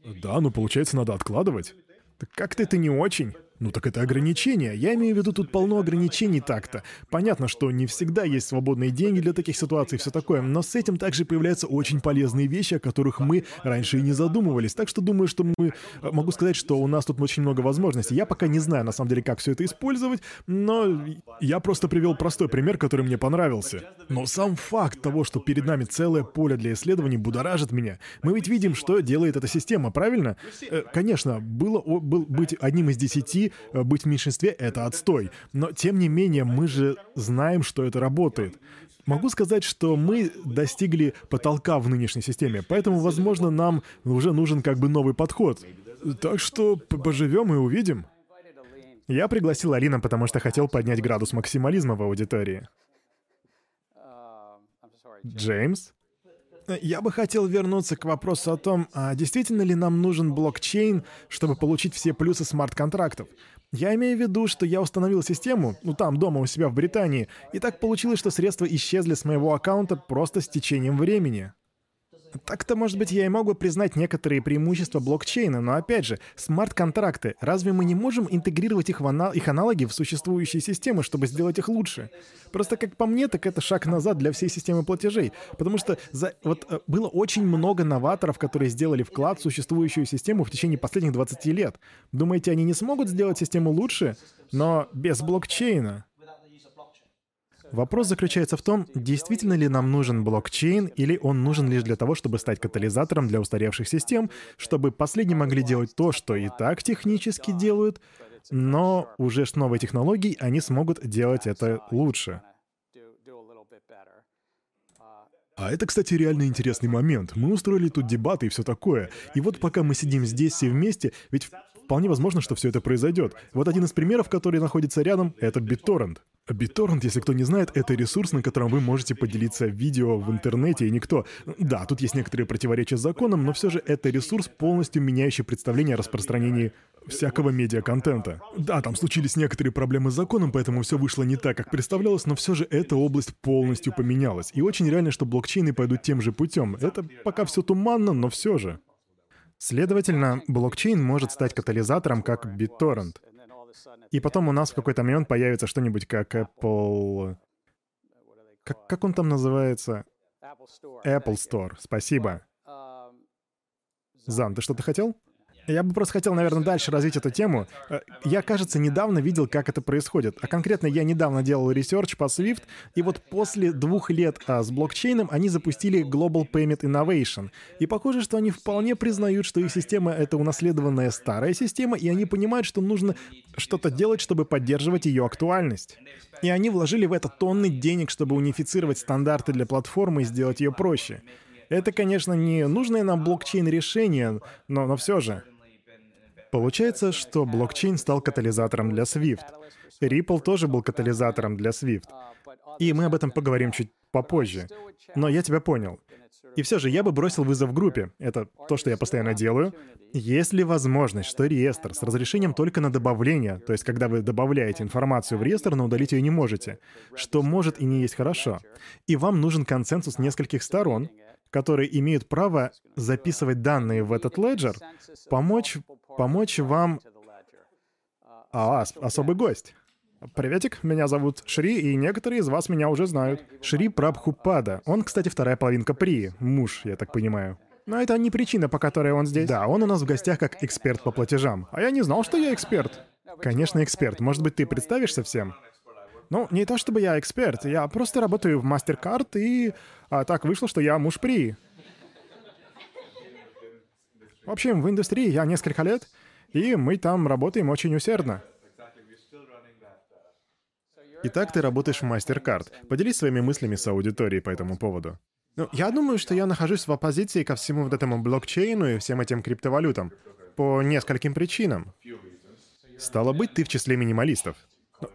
Да, но получается, надо откладывать. Так как-то это не очень. Ну так это ограничения. Я имею в виду, тут полно ограничений так-то. Понятно, что не всегда есть свободные деньги для таких ситуаций и все такое, но с этим также появляются очень полезные вещи, о которых мы раньше и не задумывались. Так что думаю, что мы... Э, могу сказать, что у нас тут очень много возможностей. Я пока не знаю, на самом деле, как все это использовать, но я просто привел простой пример, который мне понравился. Но сам факт того, что перед нами целое поле для исследований, будоражит меня. Мы ведь видим, что делает эта система, правильно? Э, конечно, было был, быть одним из десяти Э, быть в меньшинстве — это отстой. Но, тем не менее, мы же знаем, что это работает. Могу сказать, что мы достигли потолка в нынешней системе, поэтому, возможно, нам уже нужен как бы новый подход. Так что поживем и увидим. Я пригласил Алина, потому что хотел поднять градус максимализма в аудитории. Джеймс? Я бы хотел вернуться к вопросу о том, а действительно ли нам нужен блокчейн, чтобы получить все плюсы смарт-контрактов. Я имею в виду, что я установил систему, ну там, дома у себя в Британии, и так получилось, что средства исчезли с моего аккаунта просто с течением времени. Так-то, может быть, я и могу признать некоторые преимущества блокчейна, но опять же, смарт-контракты, разве мы не можем интегрировать их, в анал их аналоги в существующие системы, чтобы сделать их лучше? Просто, как по мне, так это шаг назад для всей системы платежей, потому что за... вот э, было очень много новаторов, которые сделали вклад в существующую систему в течение последних 20 лет. Думаете, они не смогут сделать систему лучше, но без блокчейна? Вопрос заключается в том, действительно ли нам нужен блокчейн, или он нужен лишь для того, чтобы стать катализатором для устаревших систем, чтобы последние могли делать то, что и так технически делают, но уже с новой технологией они смогут делать это лучше. А это, кстати, реально интересный момент. Мы устроили тут дебаты и все такое. И вот пока мы сидим здесь все вместе, ведь вполне возможно, что все это произойдет. Вот один из примеров, который находится рядом, это BitTorrent. BitTorrent, если кто не знает, это ресурс, на котором вы можете поделиться видео в интернете, и никто... Да, тут есть некоторые противоречия с законом, но все же это ресурс, полностью меняющий представление о распространении всякого медиа-контента. Да, там случились некоторые проблемы с законом, поэтому все вышло не так, как представлялось, но все же эта область полностью поменялась. И очень реально, что блокчейны пойдут тем же путем. Это пока все туманно, но все же. Следовательно, блокчейн может стать катализатором, как BitTorrent. И потом у нас в какой-то момент появится что-нибудь как Apple... Как, как он там называется? Apple Store. Спасибо. Зан, ты что-то хотел? Я бы просто хотел, наверное, дальше развить эту тему. Э, я, кажется, недавно видел, как это происходит. А конкретно я недавно делал research по Swift, и вот после двух лет а, с блокчейном они запустили Global Payment Innovation. И похоже, что они вполне признают, что их система — это унаследованная старая система, и они понимают, что нужно что-то делать, чтобы поддерживать ее актуальность. И они вложили в это тонны денег, чтобы унифицировать стандарты для платформы и сделать ее проще. Это, конечно, не нужное нам блокчейн решение, но, но все же. Получается, что блокчейн стал катализатором для SWIFT. Ripple тоже был катализатором для SWIFT. И мы об этом поговорим чуть попозже. Но я тебя понял. И все же я бы бросил вызов группе. Это то, что я постоянно делаю. Есть ли возможность, что реестр с разрешением только на добавление, то есть когда вы добавляете информацию в реестр, но удалить ее не можете, что может и не есть хорошо, и вам нужен консенсус нескольких сторон, которые имеют право записывать данные в этот леджер, помочь, помочь вам... А, особый гость. Приветик, меня зовут Шри, и некоторые из вас меня уже знают. Шри Прабхупада. Он, кстати, вторая половинка При, муж, я так понимаю. Но это не причина, по которой он здесь. Да, он у нас в гостях как эксперт по платежам. А я не знал, что я эксперт. Конечно, эксперт. Может быть, ты представишься всем? Ну, не то чтобы я эксперт, я просто работаю в MasterCard, и а, так вышло, что я муж При. В общем, в индустрии я несколько лет, и мы там работаем очень усердно. Итак, ты работаешь в MasterCard. Поделись своими мыслями с аудиторией по этому поводу. Ну, я думаю, что я нахожусь в оппозиции ко всему вот этому блокчейну и всем этим криптовалютам. По нескольким причинам. Стало быть, ты в числе минималистов.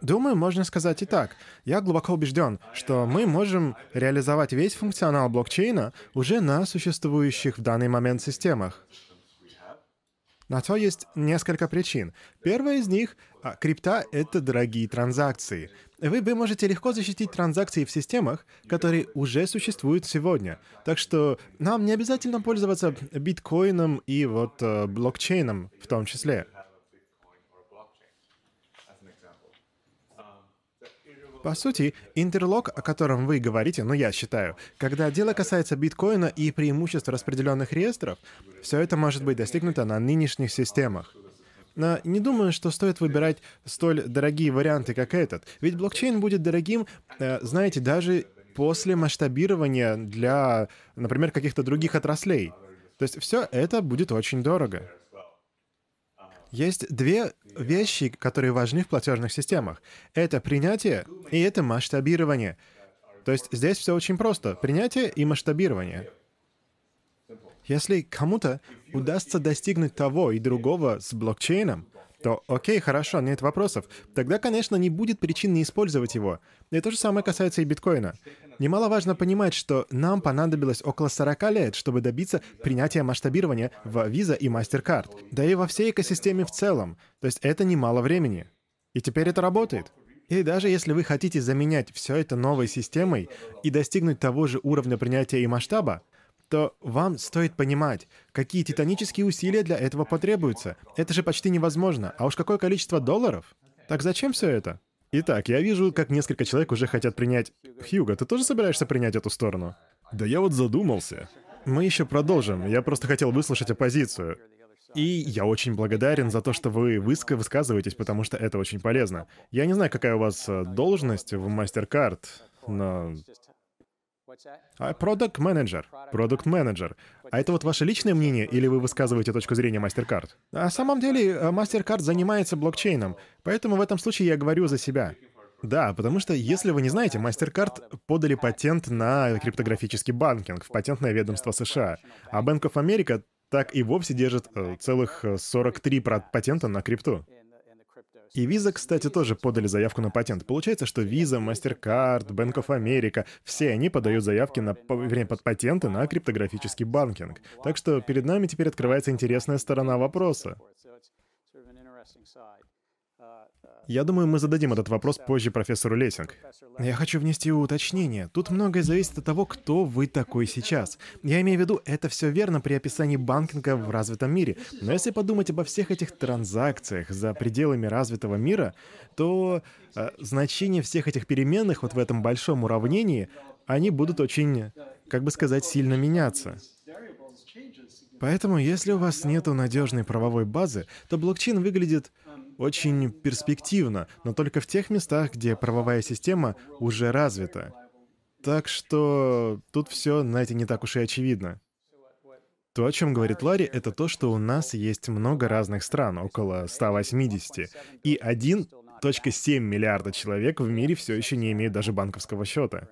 Думаю, можно сказать и так. Я глубоко убежден, что мы можем реализовать весь функционал блокчейна уже на существующих в данный момент системах. На то есть несколько причин. Первая из них а, — крипта — это дорогие транзакции. Вы, вы можете легко защитить транзакции в системах, которые уже существуют сегодня. Так что нам не обязательно пользоваться биткоином и вот э, блокчейном в том числе. По сути, интерлок, о котором вы говорите, ну я считаю, когда дело касается биткоина и преимуществ распределенных реестров, все это может быть достигнуто на нынешних системах. Но не думаю, что стоит выбирать столь дорогие варианты, как этот. Ведь блокчейн будет дорогим, э, знаете, даже после масштабирования для, например, каких-то других отраслей. То есть все это будет очень дорого. Есть две вещи, которые важны в платежных системах. Это принятие и это масштабирование. То есть здесь все очень просто. Принятие и масштабирование. Если кому-то удастся достигнуть того и другого с блокчейном, то окей, хорошо, нет вопросов. Тогда, конечно, не будет причин не использовать его. И то же самое касается и биткоина. Немаловажно понимать, что нам понадобилось около 40 лет, чтобы добиться принятия масштабирования в Visa и MasterCard, да и во всей экосистеме в целом. То есть это немало времени. И теперь это работает. И даже если вы хотите заменять все это новой системой и достигнуть того же уровня принятия и масштаба, то вам стоит понимать, какие титанические усилия для этого потребуются. Это же почти невозможно. А уж какое количество долларов? Так зачем все это? Итак, я вижу, как несколько человек уже хотят принять... Хьюго, ты тоже собираешься принять эту сторону? Да я вот задумался. Мы еще продолжим. Я просто хотел выслушать оппозицию. И я очень благодарен за то, что вы выск... высказываетесь, потому что это очень полезно. Я не знаю, какая у вас э, должность в MasterCard, но продукт менеджер продукт менеджер А это вот ваше личное мнение, или вы высказываете точку зрения MasterCard? На самом деле, э, MasterCard занимается блокчейном, поэтому в этом случае я говорю за себя. Да, потому что, если вы не знаете, MasterCard подали патент на криптографический банкинг в патентное ведомство США, а Bank of America так и вовсе держит э, целых 43 э, патента на крипту. И Visa, кстати, тоже подали заявку на патент. Получается, что Visa, MasterCard, Bank of America, все они подают заявки на, вернее, под патенты на криптографический банкинг. Так что перед нами теперь открывается интересная сторона вопроса. Я думаю, мы зададим этот вопрос позже профессору Лессинг. Я хочу внести уточнение. Тут многое зависит от того, кто вы такой сейчас. Я имею в виду, это все верно при описании банкинга в развитом мире. Но если подумать обо всех этих транзакциях за пределами развитого мира, то э, значение всех этих переменных вот в этом большом уравнении, они будут очень, как бы сказать, сильно меняться. Поэтому, если у вас нет надежной правовой базы, то блокчейн выглядит очень перспективно, но только в тех местах, где правовая система уже развита. Так что тут все, знаете, не так уж и очевидно. То, о чем говорит Ларри, это то, что у нас есть много разных стран, около 180, и 1.7 миллиарда человек в мире все еще не имеют даже банковского счета.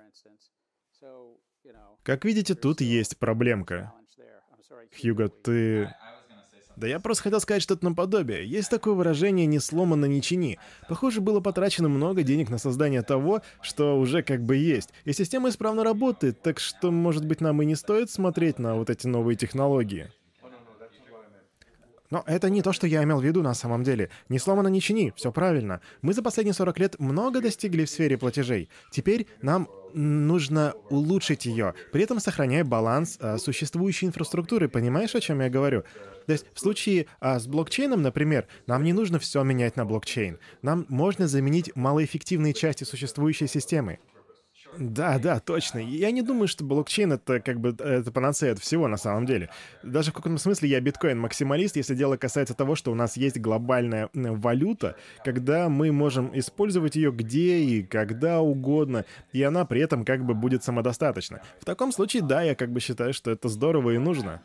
Как видите, тут есть проблемка. Хьюго, ты... Да я просто хотел сказать что-то наподобие. Есть такое выражение «не сломано, не чини». Похоже, было потрачено много денег на создание того, что уже как бы есть. И система исправно работает, так что, может быть, нам и не стоит смотреть на вот эти новые технологии. Но это не то, что я имел в виду на самом деле. Не сломано, не чини, все правильно. Мы за последние 40 лет много достигли в сфере платежей. Теперь нам нужно улучшить ее, при этом сохраняя баланс а, существующей инфраструктуры. Понимаешь, о чем я говорю? То есть в случае а, с блокчейном, например, нам не нужно все менять на блокчейн. Нам можно заменить малоэффективные части существующей системы. Да, да, точно. Я не думаю, что блокчейн это как бы это панацея от всего на самом деле. Даже в каком-то смысле я биткоин-максималист, если дело касается того, что у нас есть глобальная валюта, когда мы можем использовать ее где и когда угодно, и она при этом как бы будет самодостаточна. В таком случае, да, я как бы считаю, что это здорово и нужно.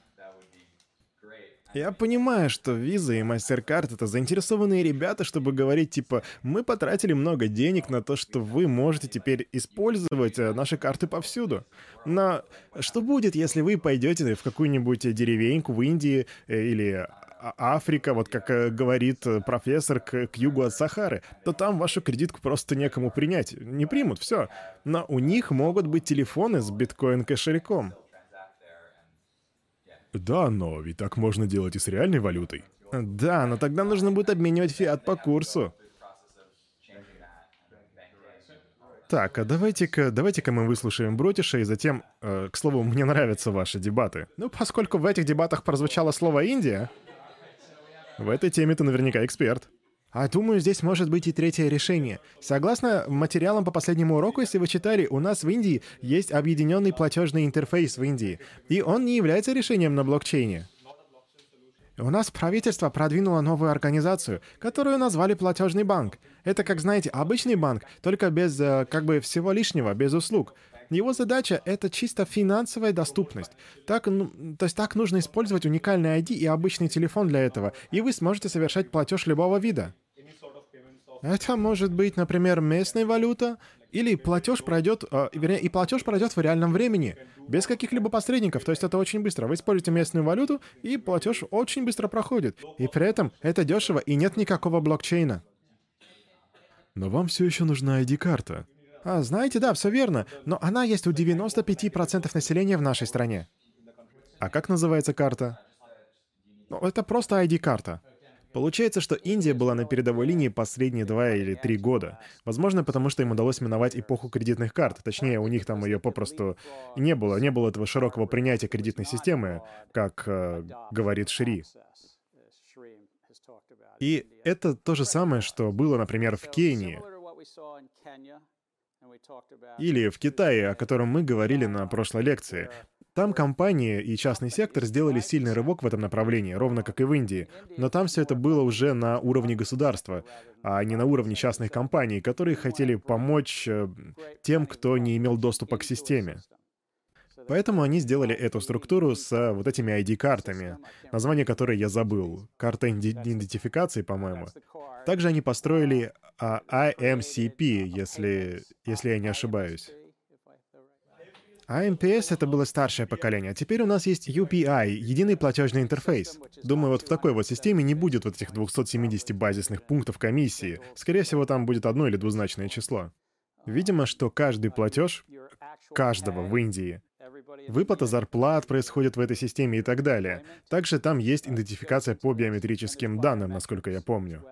Я понимаю, что Visa и MasterCard — это заинтересованные ребята, чтобы говорить, типа, мы потратили много денег на то, что вы можете теперь использовать э, наши карты повсюду. Но что будет, если вы пойдете в какую-нибудь деревеньку в Индии э, или а, Африка, вот как э, говорит профессор, к, к югу от Сахары, то там вашу кредитку просто некому принять. Не примут, все. Но у них могут быть телефоны с биткоин-кошельком. Да, но ведь так можно делать и с реальной валютой. Да, но тогда нужно будет обменивать фиат по курсу. Так, а давайте-ка давайте-ка мы выслушаем Бротиша, и затем, э, к слову, мне нравятся ваши дебаты. Ну, поскольку в этих дебатах прозвучало слово «Индия», в этой теме ты наверняка эксперт. А думаю, здесь может быть и третье решение. Согласно материалам по последнему уроку, если вы читали, у нас в Индии есть объединенный платежный интерфейс в Индии, и он не является решением на блокчейне. У нас правительство продвинуло новую организацию, которую назвали платежный банк. Это, как знаете, обычный банк, только без э, как бы всего лишнего, без услуг. Его задача — это чисто финансовая доступность. Так, ну, то есть так нужно использовать уникальный ID и обычный телефон для этого, и вы сможете совершать платеж любого вида. Это может быть, например, местная валюта, или платеж пройдет, э, вернее, и платеж пройдет в реальном времени, без каких-либо посредников, то есть это очень быстро. Вы используете местную валюту, и платеж очень быстро проходит. И при этом это дешево, и нет никакого блокчейна. Но вам все еще нужна ID-карта. А, знаете, да, все верно, но она есть у 95% населения в нашей стране. А как называется карта? Ну, это просто ID-карта. Получается, что Индия была на передовой линии последние два или три года. Возможно, потому что им удалось миновать эпоху кредитных карт. Точнее, у них там ее попросту не было. Не было этого широкого принятия кредитной системы, как э, говорит Шри. И это то же самое, что было, например, в Кении. Или в Китае, о котором мы говорили на прошлой лекции. Там компании и частный сектор сделали сильный рывок в этом направлении, ровно как и в Индии. Но там все это было уже на уровне государства, а не на уровне частных компаний, которые хотели помочь э, тем, кто не имел доступа к системе. Поэтому они сделали эту структуру с вот этими ID-картами, название которой я забыл. Карта идентификации, по-моему. Также они построили а, IMCP, если, если я не ошибаюсь. IMPS — это было старшее поколение, а теперь у нас есть UPI, единый платежный интерфейс. Думаю, вот в такой вот системе не будет вот этих 270 базисных пунктов комиссии. Скорее всего, там будет одно или двузначное число. Видимо, что каждый платеж каждого в Индии Выплата зарплат происходит в этой системе и так далее. Также там есть идентификация по биометрическим данным, насколько я помню.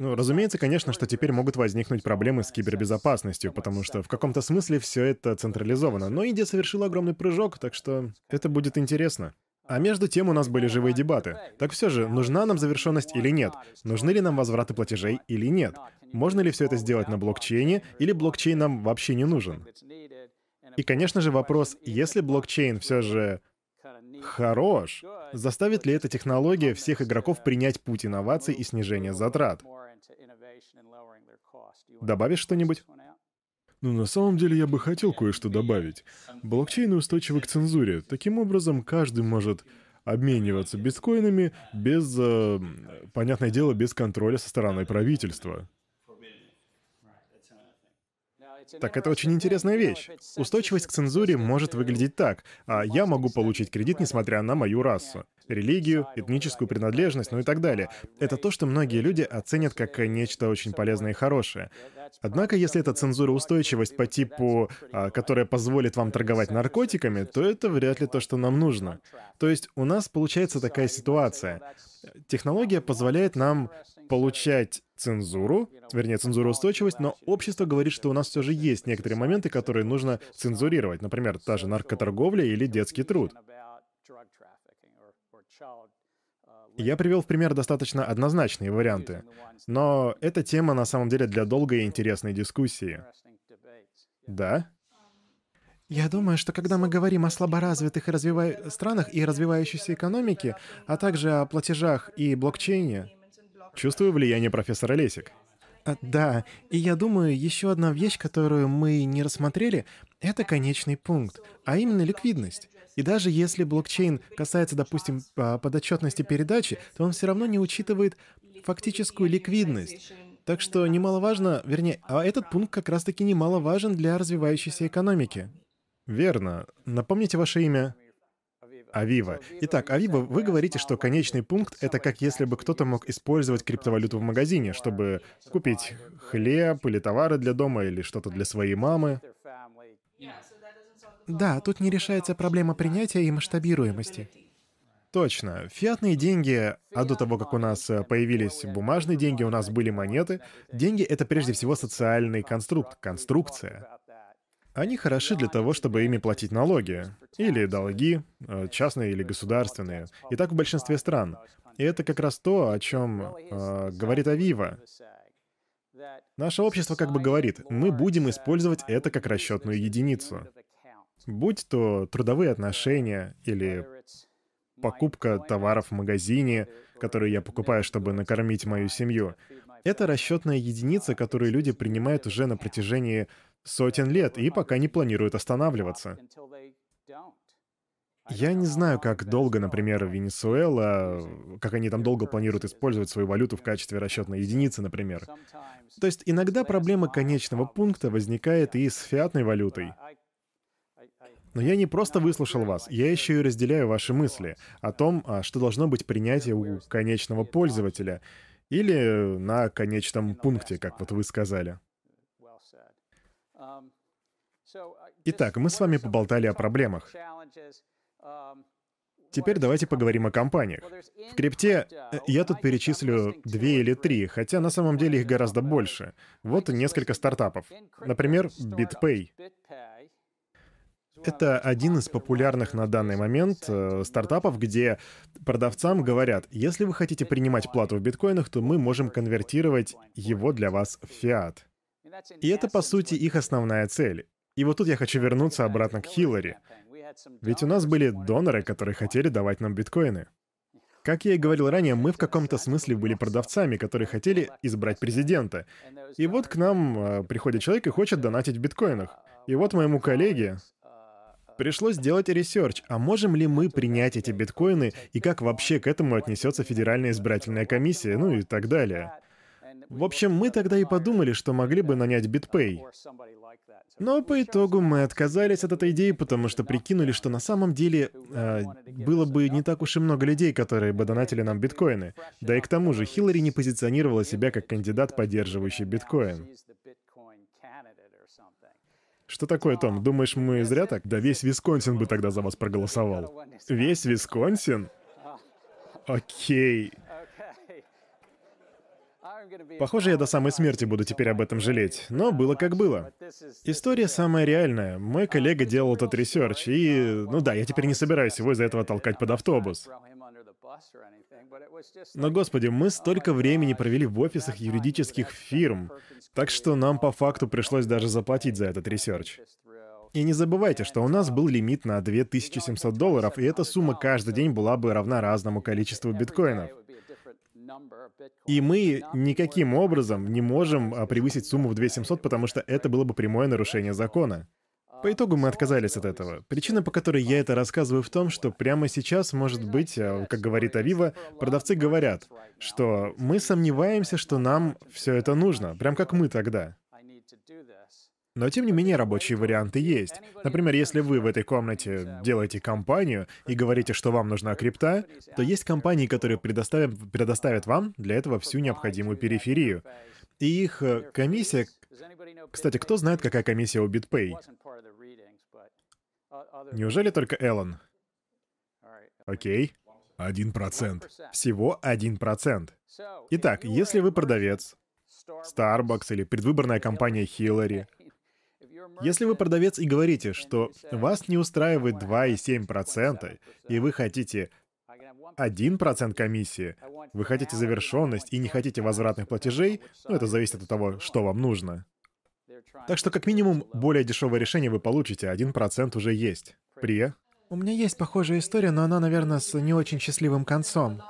Ну, разумеется, конечно, что теперь могут возникнуть проблемы с кибербезопасностью, потому что в каком-то смысле все это централизовано. Но Индия совершила огромный прыжок, так что это будет интересно. А между тем у нас были живые дебаты. Так все же, нужна нам завершенность или нет? Нужны ли нам возвраты платежей или нет? Можно ли все это сделать на блокчейне, или блокчейн нам вообще не нужен? И, конечно же, вопрос, если блокчейн все же хорош, заставит ли эта технология всех игроков принять путь инноваций и снижения затрат? Добавишь что-нибудь? Ну, на самом деле я бы хотел кое-что добавить. Блокчейн устойчивы к цензуре. Таким образом, каждый может обмениваться биткоинами без, э, понятное дело, без контроля со стороны правительства. Так это очень интересная вещь. Устойчивость к цензуре может выглядеть так. А я могу получить кредит, несмотря на мою расу, религию, этническую принадлежность, ну и так далее. Это то, что многие люди оценят как нечто очень полезное и хорошее. Однако, если это цензуроустойчивость по типу, а, которая позволит вам торговать наркотиками, то это вряд ли то, что нам нужно. То есть у нас получается такая ситуация. Технология позволяет нам получать цензуру, вернее, цензуроустойчивость, но общество говорит, что у нас все же есть некоторые моменты, которые нужно цензурировать. Например, та же наркоторговля или детский труд. Я привел в пример достаточно однозначные варианты, но эта тема на самом деле для долгой и интересной дискуссии. Да? Я думаю, что когда мы говорим о слаборазвитых и развива... странах и развивающейся экономике, а также о платежах и блокчейне... Чувствую влияние профессора Лесик. А, да, и я думаю, еще одна вещь, которую мы не рассмотрели, это конечный пункт, а именно ликвидность. И даже если блокчейн касается, допустим, а, подотчетности передачи, то он все равно не учитывает фактическую ликвидность. Так что немаловажно, вернее, а этот пункт как раз-таки немаловажен для развивающейся экономики. Верно. Напомните ваше имя. Авива. Итак, Авива, вы говорите, что конечный пункт — это как если бы кто-то мог использовать криптовалюту в магазине, чтобы купить хлеб или товары для дома или что-то для своей мамы. Да, тут не решается проблема принятия и масштабируемости. Точно. Фиатные деньги, а до того, как у нас э, появились бумажные деньги, у нас были монеты. Деньги — это прежде всего социальный конструкт, конструкция. Они хороши для того, чтобы ими платить налоги. Или долги, э, частные или государственные. И так в большинстве стран. И это как раз то, о чем э, говорит Авива. Наше общество как бы говорит, мы будем использовать это как расчетную единицу. Будь то трудовые отношения или покупка товаров в магазине, которые я покупаю, чтобы накормить мою семью. Это расчетная единица, которую люди принимают уже на протяжении сотен лет и пока не планируют останавливаться. Я не знаю, как долго, например, Венесуэла, как они там долго планируют использовать свою валюту в качестве расчетной единицы, например. То есть иногда проблема конечного пункта возникает и с фиатной валютой. Но я не просто выслушал вас, я еще и разделяю ваши мысли о том, а, что должно быть принятие у конечного пользователя или на конечном пункте, как вот вы сказали. Итак, мы с вами поболтали о проблемах. Теперь давайте поговорим о компаниях. В крипте э, я тут перечислю две или три, хотя на самом деле их гораздо больше. Вот несколько стартапов. Например, BitPay. Это один из популярных на данный момент э, стартапов, где продавцам говорят, если вы хотите принимать плату в биткоинах, то мы можем конвертировать его для вас в фиат. И это, по сути, их основная цель. И вот тут я хочу вернуться обратно к Хиллари. Ведь у нас были доноры, которые хотели давать нам биткоины. Как я и говорил ранее, мы в каком-то смысле были продавцами, которые хотели избрать президента. И вот к нам э, приходит человек и хочет донатить в биткоинах. И вот моему коллеге пришлось сделать research, а можем ли мы принять эти биткоины и как вообще к этому отнесется Федеральная избирательная комиссия, ну и так далее. В общем, мы тогда и подумали, что могли бы нанять BitPay. Но по итогу мы отказались от этой идеи, потому что прикинули, что на самом деле э, было бы не так уж и много людей, которые бы донатили нам биткоины. Да и к тому же Хиллари не позиционировала себя как кандидат, поддерживающий биткоин. Что такое, Том? Думаешь, мы зря так? Да весь Висконсин бы тогда за вас проголосовал. Весь Висконсин? Окей. Похоже, я до самой смерти буду теперь об этом жалеть, но было как было. История самая реальная. Мой коллега делал этот research, и... Ну да, я теперь не собираюсь его из-за этого толкать под автобус. Но, господи, мы столько времени провели в офисах юридических фирм, так что нам по факту пришлось даже заплатить за этот research. И не забывайте, что у нас был лимит на 2700 долларов, и эта сумма каждый день была бы равна разному количеству биткоинов. И мы никаким образом не можем а, превысить сумму в 2700, потому что это было бы прямое нарушение закона. По итогу мы отказались от этого. Причина, по которой я это рассказываю, в том, что прямо сейчас, может быть, а, как говорит Авива, продавцы говорят, что мы сомневаемся, что нам все это нужно, прям как мы тогда. Но тем не менее рабочие варианты есть. Например, если вы в этой комнате делаете компанию и говорите, что вам нужна крипта, то есть компании, которые предоставят, предоставят вам для этого всю необходимую периферию. И их э, комиссия... Кстати, кто знает, какая комиссия у BitPay? Неужели только Эллен? Окей. Один процент. Всего один процент. Итак, если вы продавец, Starbucks или предвыборная компания Хиллари, если вы продавец и говорите, что вас не устраивает 2,7%, и вы хотите 1% комиссии, вы хотите завершенность и не хотите возвратных платежей, ну это зависит от того, что вам нужно. Так что как минимум более дешевое решение вы получите, 1% уже есть. Прия? У меня есть похожая история, но она, наверное, с не очень счастливым концом.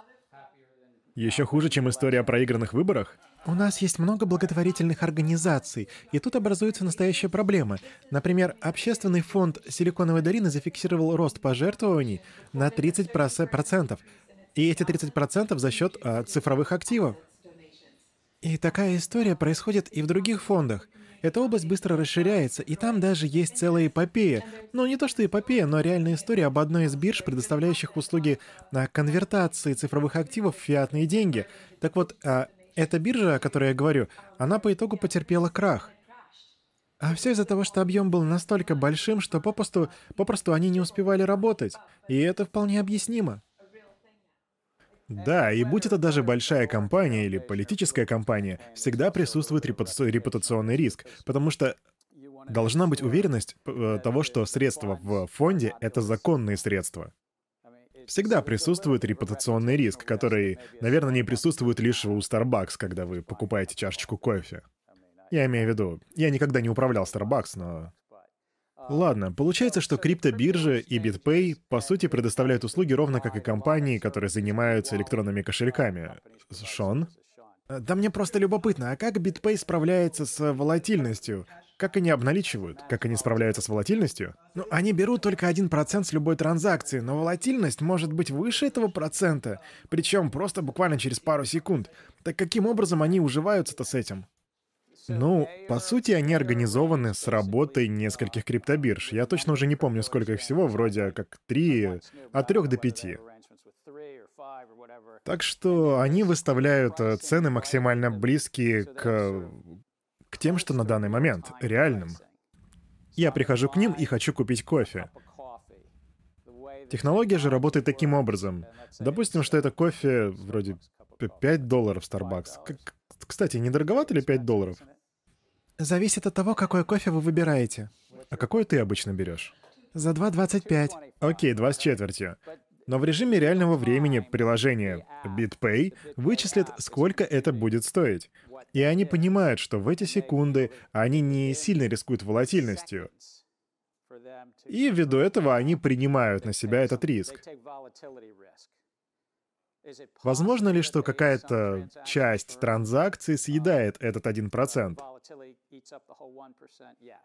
Еще хуже, чем история о проигранных выборах? У нас есть много благотворительных организаций, и тут образуется настоящая проблема. Например, общественный фонд Силиконовой долины зафиксировал рост пожертвований на 30%, и эти 30% за счет а, цифровых активов. И такая история происходит и в других фондах. Эта область быстро расширяется, и там даже есть целая эпопея. Ну, не то что эпопея, но реальная история об одной из бирж, предоставляющих услуги а, конвертации цифровых активов в фиатные деньги. Так вот, а, эта биржа, о которой я говорю, она по итогу потерпела крах. А все из-за того, что объем был настолько большим, что попросту, попросту они не успевали работать. И это вполне объяснимо. Да, и будь это даже большая компания или политическая компания, всегда присутствует репутационный риск, потому что должна быть уверенность э, того, что средства в фонде — это законные средства. Всегда присутствует репутационный риск, который, наверное, не присутствует лишь у Starbucks, когда вы покупаете чашечку кофе. Я имею в виду, я никогда не управлял Starbucks, но... Ладно, получается, что криптобиржи и BitPay, по сути, предоставляют услуги ровно как и компании, которые занимаются электронными кошельками. Шон? Да мне просто любопытно, а как BitPay справляется с волатильностью? Как они обналичивают? Как они справляются с волатильностью? Ну, они берут только один процент с любой транзакции, но волатильность может быть выше этого процента, причем просто буквально через пару секунд. Так каким образом они уживаются-то с этим? Ну, по сути, они организованы с работой нескольких криптобирж. Я точно уже не помню, сколько их всего, вроде как три, от трех до пяти. Так что они выставляют э, цены максимально близкие к к тем, что на данный момент реальным. Я прихожу к ним и хочу купить кофе. Технология же работает таким образом. Допустим, что это кофе вроде 5 долларов Starbucks. Кстати, не дороговато ли 5 долларов? Зависит от того, какой кофе вы выбираете. А какой ты обычно берешь? За 2.25. Окей, 2 с четвертью. Но в режиме реального времени приложение BitPay вычислит, сколько это будет стоить. И они понимают, что в эти секунды они не сильно рискуют волатильностью. И ввиду этого они принимают на себя этот риск. Возможно ли, что какая-то часть транзакций съедает этот 1%?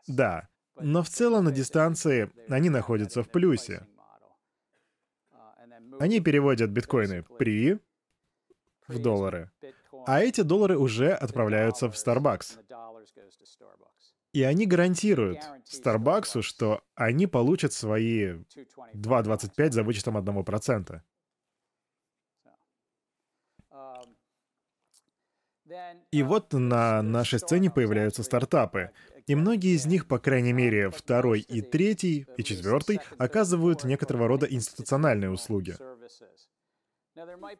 Да. Но в целом на дистанции они находятся в плюсе. Они переводят биткоины при в доллары. А эти доллары уже отправляются в Starbucks. И они гарантируют Starbucks, что они получат свои 2,25 за вычетом 1%. И вот на нашей сцене появляются стартапы. И многие из них, по крайней мере, второй и третий, и четвертый, оказывают некоторого рода институциональные услуги.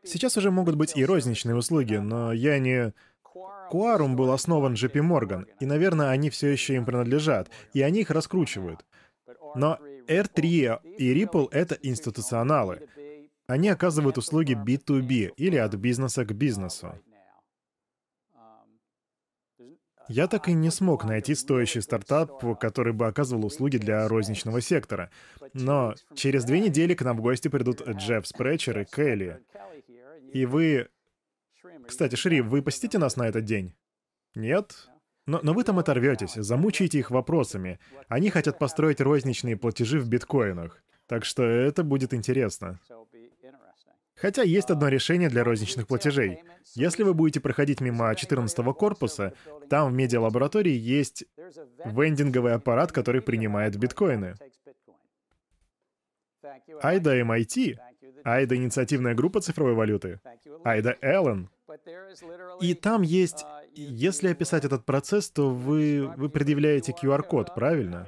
Сейчас уже могут быть и розничные услуги, но я не... Quorum был основан JP Morgan, и, наверное, они все еще им принадлежат, и они их раскручивают. Но R3 и Ripple — это институционалы. Они оказывают услуги B2B или от бизнеса к бизнесу. Я так и не смог найти стоящий стартап, который бы оказывал услуги для розничного сектора. Но через две недели к нам в гости придут Джефф Спречер и Келли. И вы... Кстати, Шри, вы посетите нас на этот день? Нет? Но, но вы там оторветесь, замучаете их вопросами. Они хотят построить розничные платежи в биткоинах. Так что это будет интересно. Хотя есть одно решение для розничных платежей. Если вы будете проходить мимо 14 корпуса, там в медиалаборатории есть вендинговый аппарат, который принимает биткоины. Айда MIT, Айда инициативная группа цифровой валюты, Айда Эллен. И там есть, если описать этот процесс, то вы, вы предъявляете QR-код, правильно?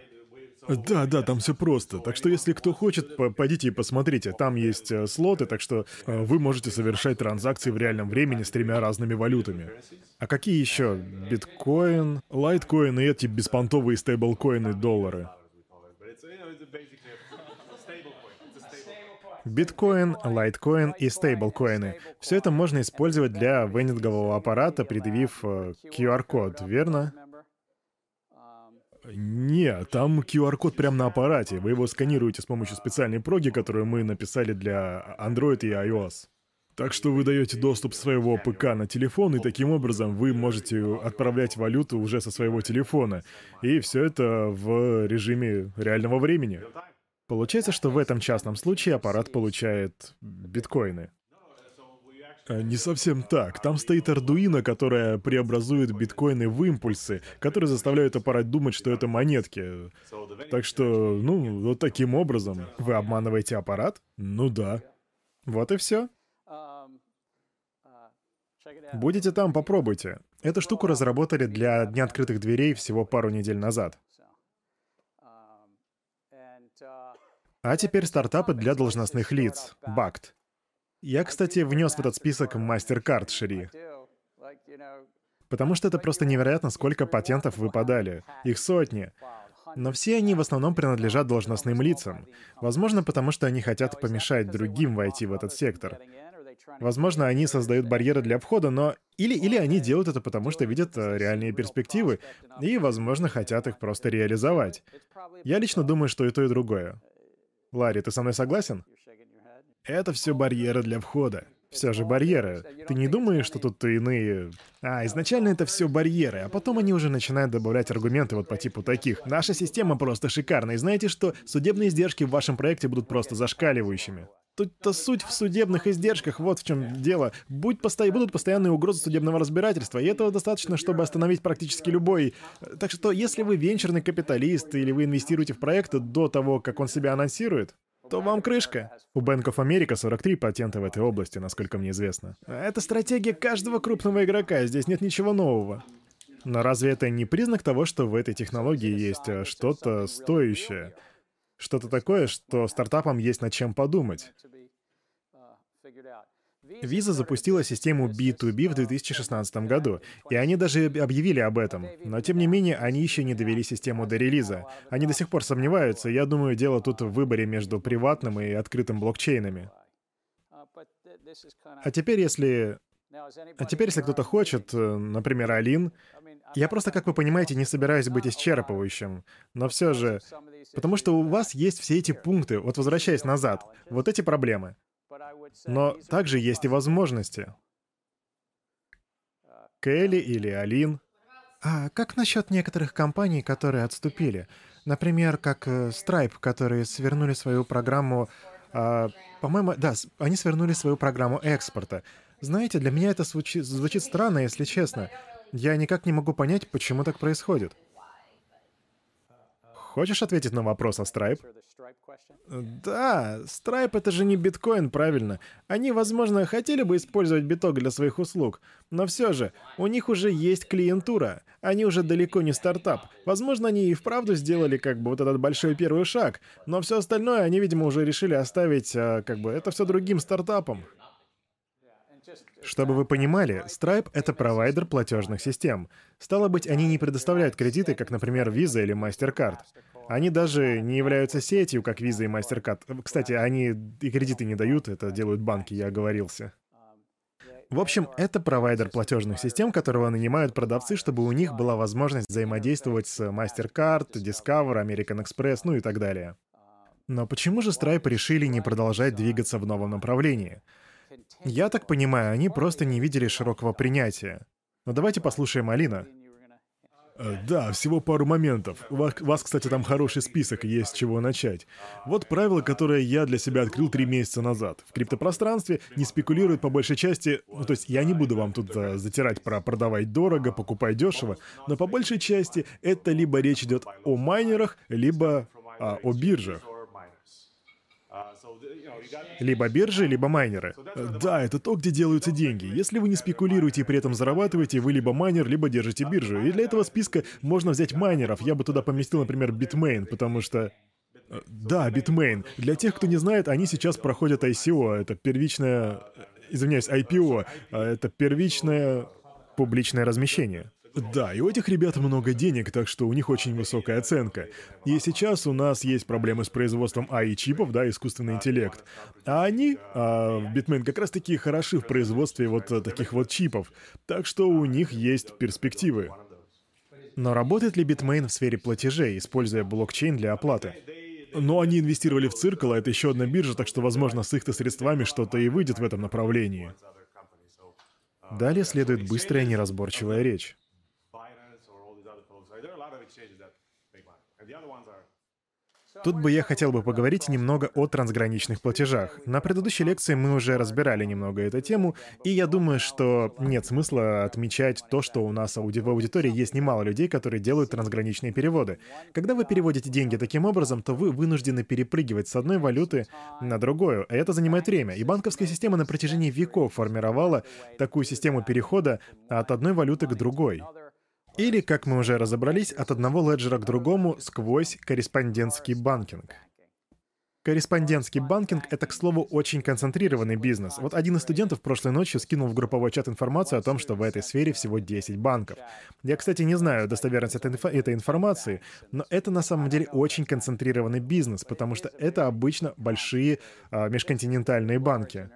Да, да, там все просто. Так что если кто хочет, пойдите и посмотрите. Там есть э, слоты, так что э, вы можете совершать транзакции в реальном времени с тремя разными валютами. А какие еще? Биткоин, лайткоин и эти беспонтовые стейблкоины доллары. Биткоин, лайткоин и стейблкоины. Все это можно использовать для вендингового аппарата, предъявив QR-код, э, верно? Не, там QR-код прямо на аппарате. Вы его сканируете с помощью специальной проги, которую мы написали для Android и iOS. Так что вы даете доступ своего ПК на телефон, и таким образом вы можете отправлять валюту уже со своего телефона. И все это в режиме реального времени. Получается, что в этом частном случае аппарат получает биткоины. Э, не совсем так. Там стоит Ардуино, которая преобразует биткоины в импульсы, которые заставляют аппарат думать, что это монетки. Так что, ну, вот таким образом. Вы обманываете аппарат? Ну да. Вот и все. Будете там, попробуйте. Эту штуку разработали для Дня открытых дверей всего пару недель назад. А теперь стартапы для должностных лиц. БАКТ. Я, кстати, внес в этот список MasterCard, Шири. Потому что это просто невероятно, сколько патентов выпадали. Их сотни. Но все они в основном принадлежат должностным лицам. Возможно, потому что они хотят помешать другим войти в этот сектор. Возможно, они создают барьеры для входа, но... Или, или они делают это потому, что видят э, реальные перспективы, и, возможно, хотят их просто реализовать. Я лично думаю, что и то, и другое. Ларри, ты со мной согласен? Это все барьеры для входа. Все же барьеры. Ты не думаешь, что тут иные... А, изначально это все барьеры, а потом они уже начинают добавлять аргументы вот по типу таких. Наша система просто шикарная, и знаете что? Судебные издержки в вашем проекте будут просто зашкаливающими. Тут-то суть в судебных издержках, вот в чем дело. Будь посто... Будут постоянные угрозы судебного разбирательства, и этого достаточно, чтобы остановить практически любой... Так что, если вы венчурный капиталист, или вы инвестируете в проект до того, как он себя анонсирует, то вам крышка. У Bank of America 43 патента в этой области, насколько мне известно. Это стратегия каждого крупного игрока, здесь нет ничего нового. Но разве это не признак того, что в этой технологии есть э, что-то стоящее? Что-то такое, что стартапам есть над чем подумать? Visa запустила систему B2B в 2016 году, и они даже объявили об этом. Но тем не менее, они еще не довели систему до релиза. Они до сих пор сомневаются, я думаю, дело тут в выборе между приватным и открытым блокчейнами. А теперь, если... А теперь, если кто-то хочет, например, Алин, я просто, как вы понимаете, не собираюсь быть исчерпывающим. Но все же... Потому что у вас есть все эти пункты, вот возвращаясь назад, вот эти проблемы. Но также есть и возможности. Келли или Алин. А как насчет некоторых компаний, которые отступили? Например, как э, Stripe, которые свернули свою программу... А, по-моему, да, они свернули свою программу экспорта. Знаете, для меня это звучит, звучит странно, если честно. Я никак не могу понять, почему так происходит. Хочешь ответить на вопрос о Stripe? Да, Stripe это же не биткоин, правильно. Они, возможно, хотели бы использовать биток для своих услуг, но все же, у них уже есть клиентура. Они уже далеко не стартап. Возможно, они и вправду сделали как бы вот этот большой первый шаг, но все остальное они, видимо, уже решили оставить, а, как бы, это все другим стартапом. Чтобы вы понимали, Stripe — это провайдер платежных систем. Стало быть, они не предоставляют кредиты, как, например, Visa или MasterCard. Они даже не являются сетью, как Visa и MasterCard. Кстати, они и кредиты не дают, это делают банки, я оговорился. В общем, это провайдер платежных систем, которого нанимают продавцы, чтобы у них была возможность взаимодействовать с MasterCard, Discover, American Express, ну и так далее. Но почему же Stripe решили не продолжать двигаться в новом направлении? Я так понимаю, они просто не видели широкого принятия. Но давайте послушаем Алина. Э, да, всего пару моментов. У вас, кстати, там хороший список, есть чего начать. Вот правило, которое я для себя открыл три месяца назад. В криптопространстве не спекулируют по большей части... Ну, то есть я не буду вам тут uh, затирать про продавать дорого, покупать дешево, но по большей части это либо речь идет о майнерах, либо а, о биржах. Либо биржи, либо майнеры. Да, это то, где делаются деньги. Если вы не спекулируете и при этом зарабатываете, вы либо майнер, либо держите биржу. И для этого списка можно взять майнеров. Я бы туда поместил, например, Bitmain, потому что... Э, да, Bitmain. Для тех, кто не знает, они сейчас проходят ICO. Это первичное... Извиняюсь, IPO. А это первичное публичное размещение. Да, и у этих ребят много денег, так что у них очень высокая оценка. И сейчас у нас есть проблемы с производством AI-чипов, да, искусственный интеллект. А они, а, Bitmain как раз-таки хороши в производстве вот таких вот чипов. Так что у них есть перспективы. Но работает ли Bitmain в сфере платежей, используя блокчейн для оплаты? Но они инвестировали в Циркл, а это еще одна биржа, так что, возможно, с их-то средствами что-то и выйдет в этом направлении. Далее следует быстрая неразборчивая речь. Тут бы я хотел бы поговорить немного о трансграничных платежах. На предыдущей лекции мы уже разбирали немного эту тему, и я думаю, что нет смысла отмечать то, что у нас в аудитории есть немало людей, которые делают трансграничные переводы. Когда вы переводите деньги таким образом, то вы вынуждены перепрыгивать с одной валюты на другую, и это занимает время. И банковская система на протяжении веков формировала такую систему перехода от одной валюты к другой. Или, как мы уже разобрались, от одного леджера к другому сквозь корреспондентский банкинг. Корреспондентский банкинг — это, к слову, очень концентрированный бизнес. Вот один из студентов прошлой ночью скинул в групповой чат информацию о том, что в этой сфере всего 10 банков. Я, кстати, не знаю достоверность этой, инфо- этой информации, но это на самом деле очень концентрированный бизнес, потому что это обычно большие а, межконтинентальные банки.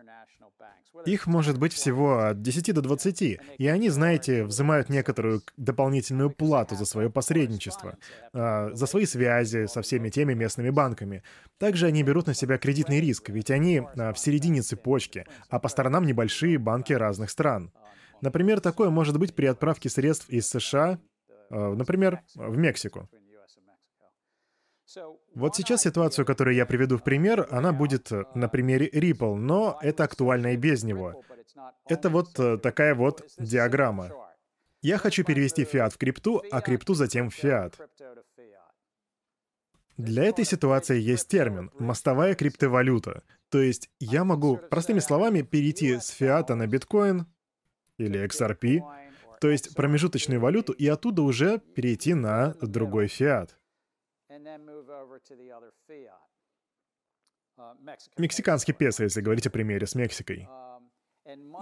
Их может быть всего от 10 до 20, и они, знаете, взимают некоторую дополнительную плату за свое посредничество, э, за свои связи со всеми теми местными банками. Также они берут на себя кредитный риск, ведь они э, в середине цепочки, а по сторонам небольшие банки разных стран. Например, такое может быть при отправке средств из США, э, например, в Мексику. Вот сейчас ситуацию, которую я приведу в пример, она будет э, на примере Ripple, но это актуально и без него. Это вот э, такая вот диаграмма. Я хочу перевести фиат в крипту, а крипту затем в фиат. Для этой ситуации есть термин «мостовая криптовалюта». То есть я могу, простыми словами, перейти с фиата на биткоин или XRP, то есть промежуточную валюту, и оттуда уже перейти на другой фиат. Uh, Мексиканский песо, если говорить о примере с Мексикой. Um,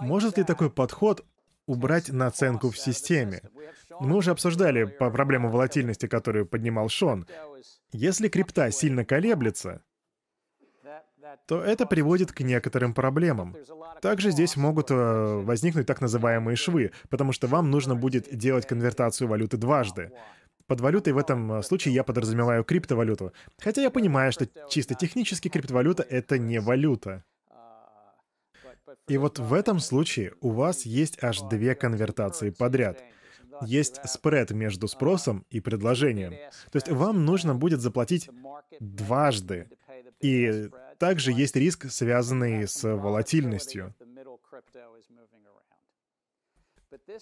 Может ли такой подход убрать наценку в системе? Мы уже обсуждали по проблему волатильности, которую поднимал Шон. Если крипта сильно колеблется, то это приводит к некоторым проблемам. Также здесь могут э, возникнуть так называемые швы, потому что вам нужно будет делать конвертацию валюты дважды. Под валютой в этом э, случае я подразумеваю криптовалюту. Хотя я понимаю, что чисто технически криптовалюта — это не валюта. И вот в этом случае у вас есть аж две конвертации подряд. Есть спред между спросом и предложением. То есть вам нужно будет заплатить дважды. И также есть риск, связанный с волатильностью.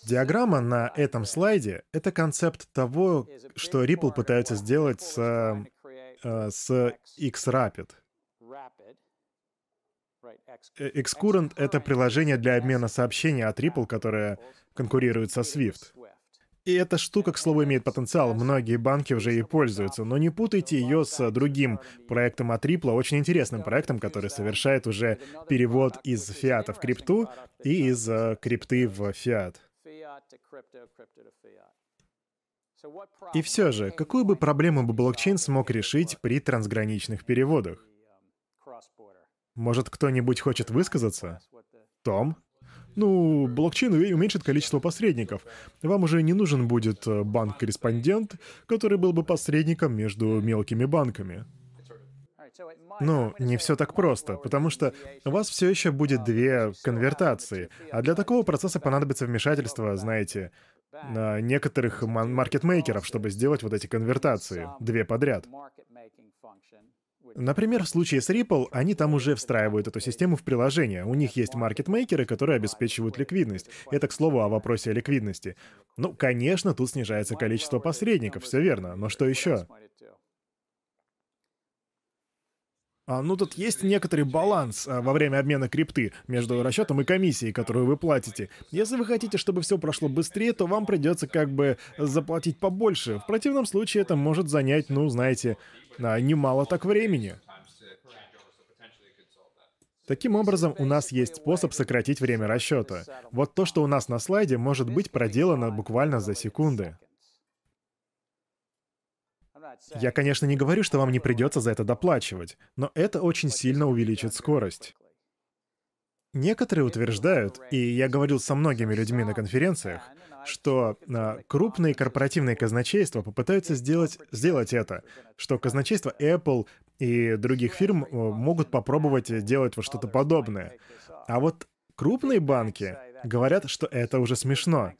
Диаграмма на этом слайде — это концепт того, что Ripple пытаются сделать с, э, с Xrapid. Xcurrent — это приложение для обмена сообщений от Ripple, которое конкурирует со Swift. И эта штука, к слову, имеет потенциал. Многие банки уже ей пользуются. Но не путайте ее с другим проектом от Ripple, очень интересным проектом, который совершает уже перевод из фиата в крипту и из э, крипты в фиат. И все же, какую бы проблему бы блокчейн смог решить при трансграничных переводах? Может, кто-нибудь хочет высказаться? Том? Ну, блокчейн уменьшит количество посредников. Вам уже не нужен будет э, банк-корреспондент, который был бы посредником между мелкими банками. Ну, не все так просто, потому что у вас все еще будет две конвертации, а для такого процесса понадобится вмешательство, знаете, на некоторых маркетмейкеров, чтобы сделать вот эти конвертации, две подряд. Например, в случае с Ripple, они там уже встраивают эту систему в приложение. У них есть маркетмейкеры, которые обеспечивают ликвидность. Это, к слову, о вопросе о ликвидности. Ну, конечно, тут снижается количество посредников, все верно. Но что еще? А, ну, тут есть некоторый баланс а, во время обмена крипты между расчетом и комиссией, которую вы платите. Если вы хотите, чтобы все прошло быстрее, то вам придется как бы заплатить побольше. В противном случае это может занять, ну, знаете, а, немало так времени. Таким образом, у нас есть способ сократить время расчета. Вот то, что у нас на слайде, может быть проделано буквально за секунды. Я, конечно, не говорю, что вам не придется за это доплачивать, но это очень сильно увеличит скорость. Некоторые утверждают, и я говорил со многими людьми на конференциях, что а, крупные корпоративные казначейства попытаются сделать, сделать это, что казначейство Apple и других фирм могут попробовать делать вот что-то подобное. А вот крупные банки говорят, что это уже смешно.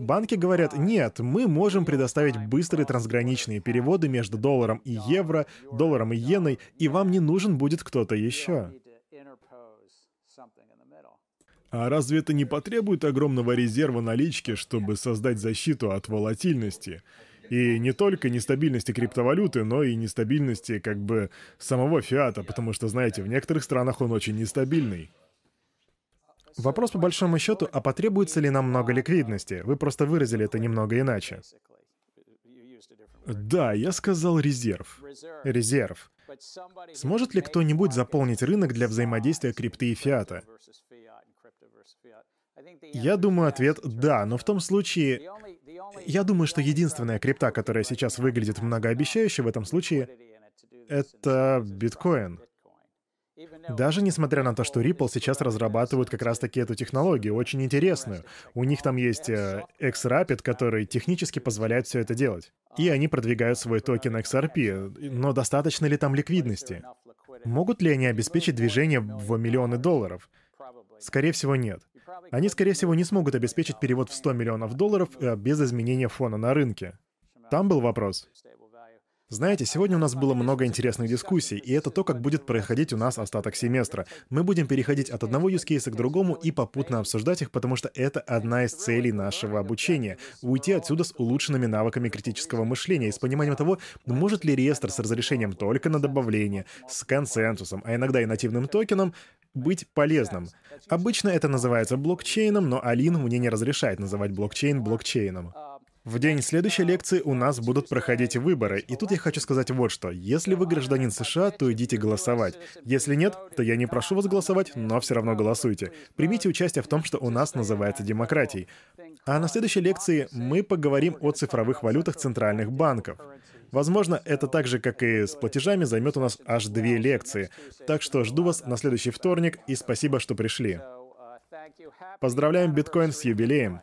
Банки говорят, нет, мы можем предоставить быстрые трансграничные переводы между долларом и евро, долларом и иеной, и вам не нужен будет кто-то еще. А разве это не потребует огромного резерва налички, чтобы создать защиту от волатильности? И не только нестабильности криптовалюты, но и нестабильности как бы самого фиата, потому что, знаете, в некоторых странах он очень нестабильный. Вопрос по большому счету, а потребуется ли нам много ликвидности? Вы просто выразили это немного иначе. Да, я сказал резерв. Резерв. Сможет ли кто-нибудь заполнить рынок для взаимодействия крипты и фиата? Я думаю, ответ — да, но в том случае... Я думаю, что единственная крипта, которая сейчас выглядит многообещающе в этом случае, это биткоин. Даже несмотря на то, что Ripple сейчас разрабатывают как раз-таки эту технологию, очень интересную. У них там есть э, X-Rapid, который технически позволяет все это делать. И они продвигают свой токен XRP. Но достаточно ли там ликвидности? Могут ли они обеспечить движение в миллионы долларов? Скорее всего, нет. Они, скорее всего, не смогут обеспечить перевод в 100 миллионов долларов э, без изменения фона на рынке. Там был вопрос. Знаете, сегодня у нас было много интересных дискуссий, и это то, как будет происходить у нас остаток семестра. Мы будем переходить от одного case к другому и попутно обсуждать их, потому что это одна из целей нашего обучения — уйти отсюда с улучшенными навыками критического мышления и с пониманием того, может ли реестр с разрешением только на добавление, с консенсусом, а иногда и нативным токеном, быть полезным. Обычно это называется блокчейном, но Алин мне не разрешает называть блокчейн блокчейном. В день следующей лекции у нас будут проходить выборы, и тут я хочу сказать вот что. Если вы гражданин США, то идите голосовать. Если нет, то я не прошу вас голосовать, но все равно голосуйте. Примите участие в том, что у нас называется демократией. А на следующей лекции мы поговорим о цифровых валютах центральных банков. Возможно, это так же, как и с платежами, займет у нас аж две лекции. Так что жду вас на следующий вторник, и спасибо, что пришли. Поздравляем биткоин с юбилеем.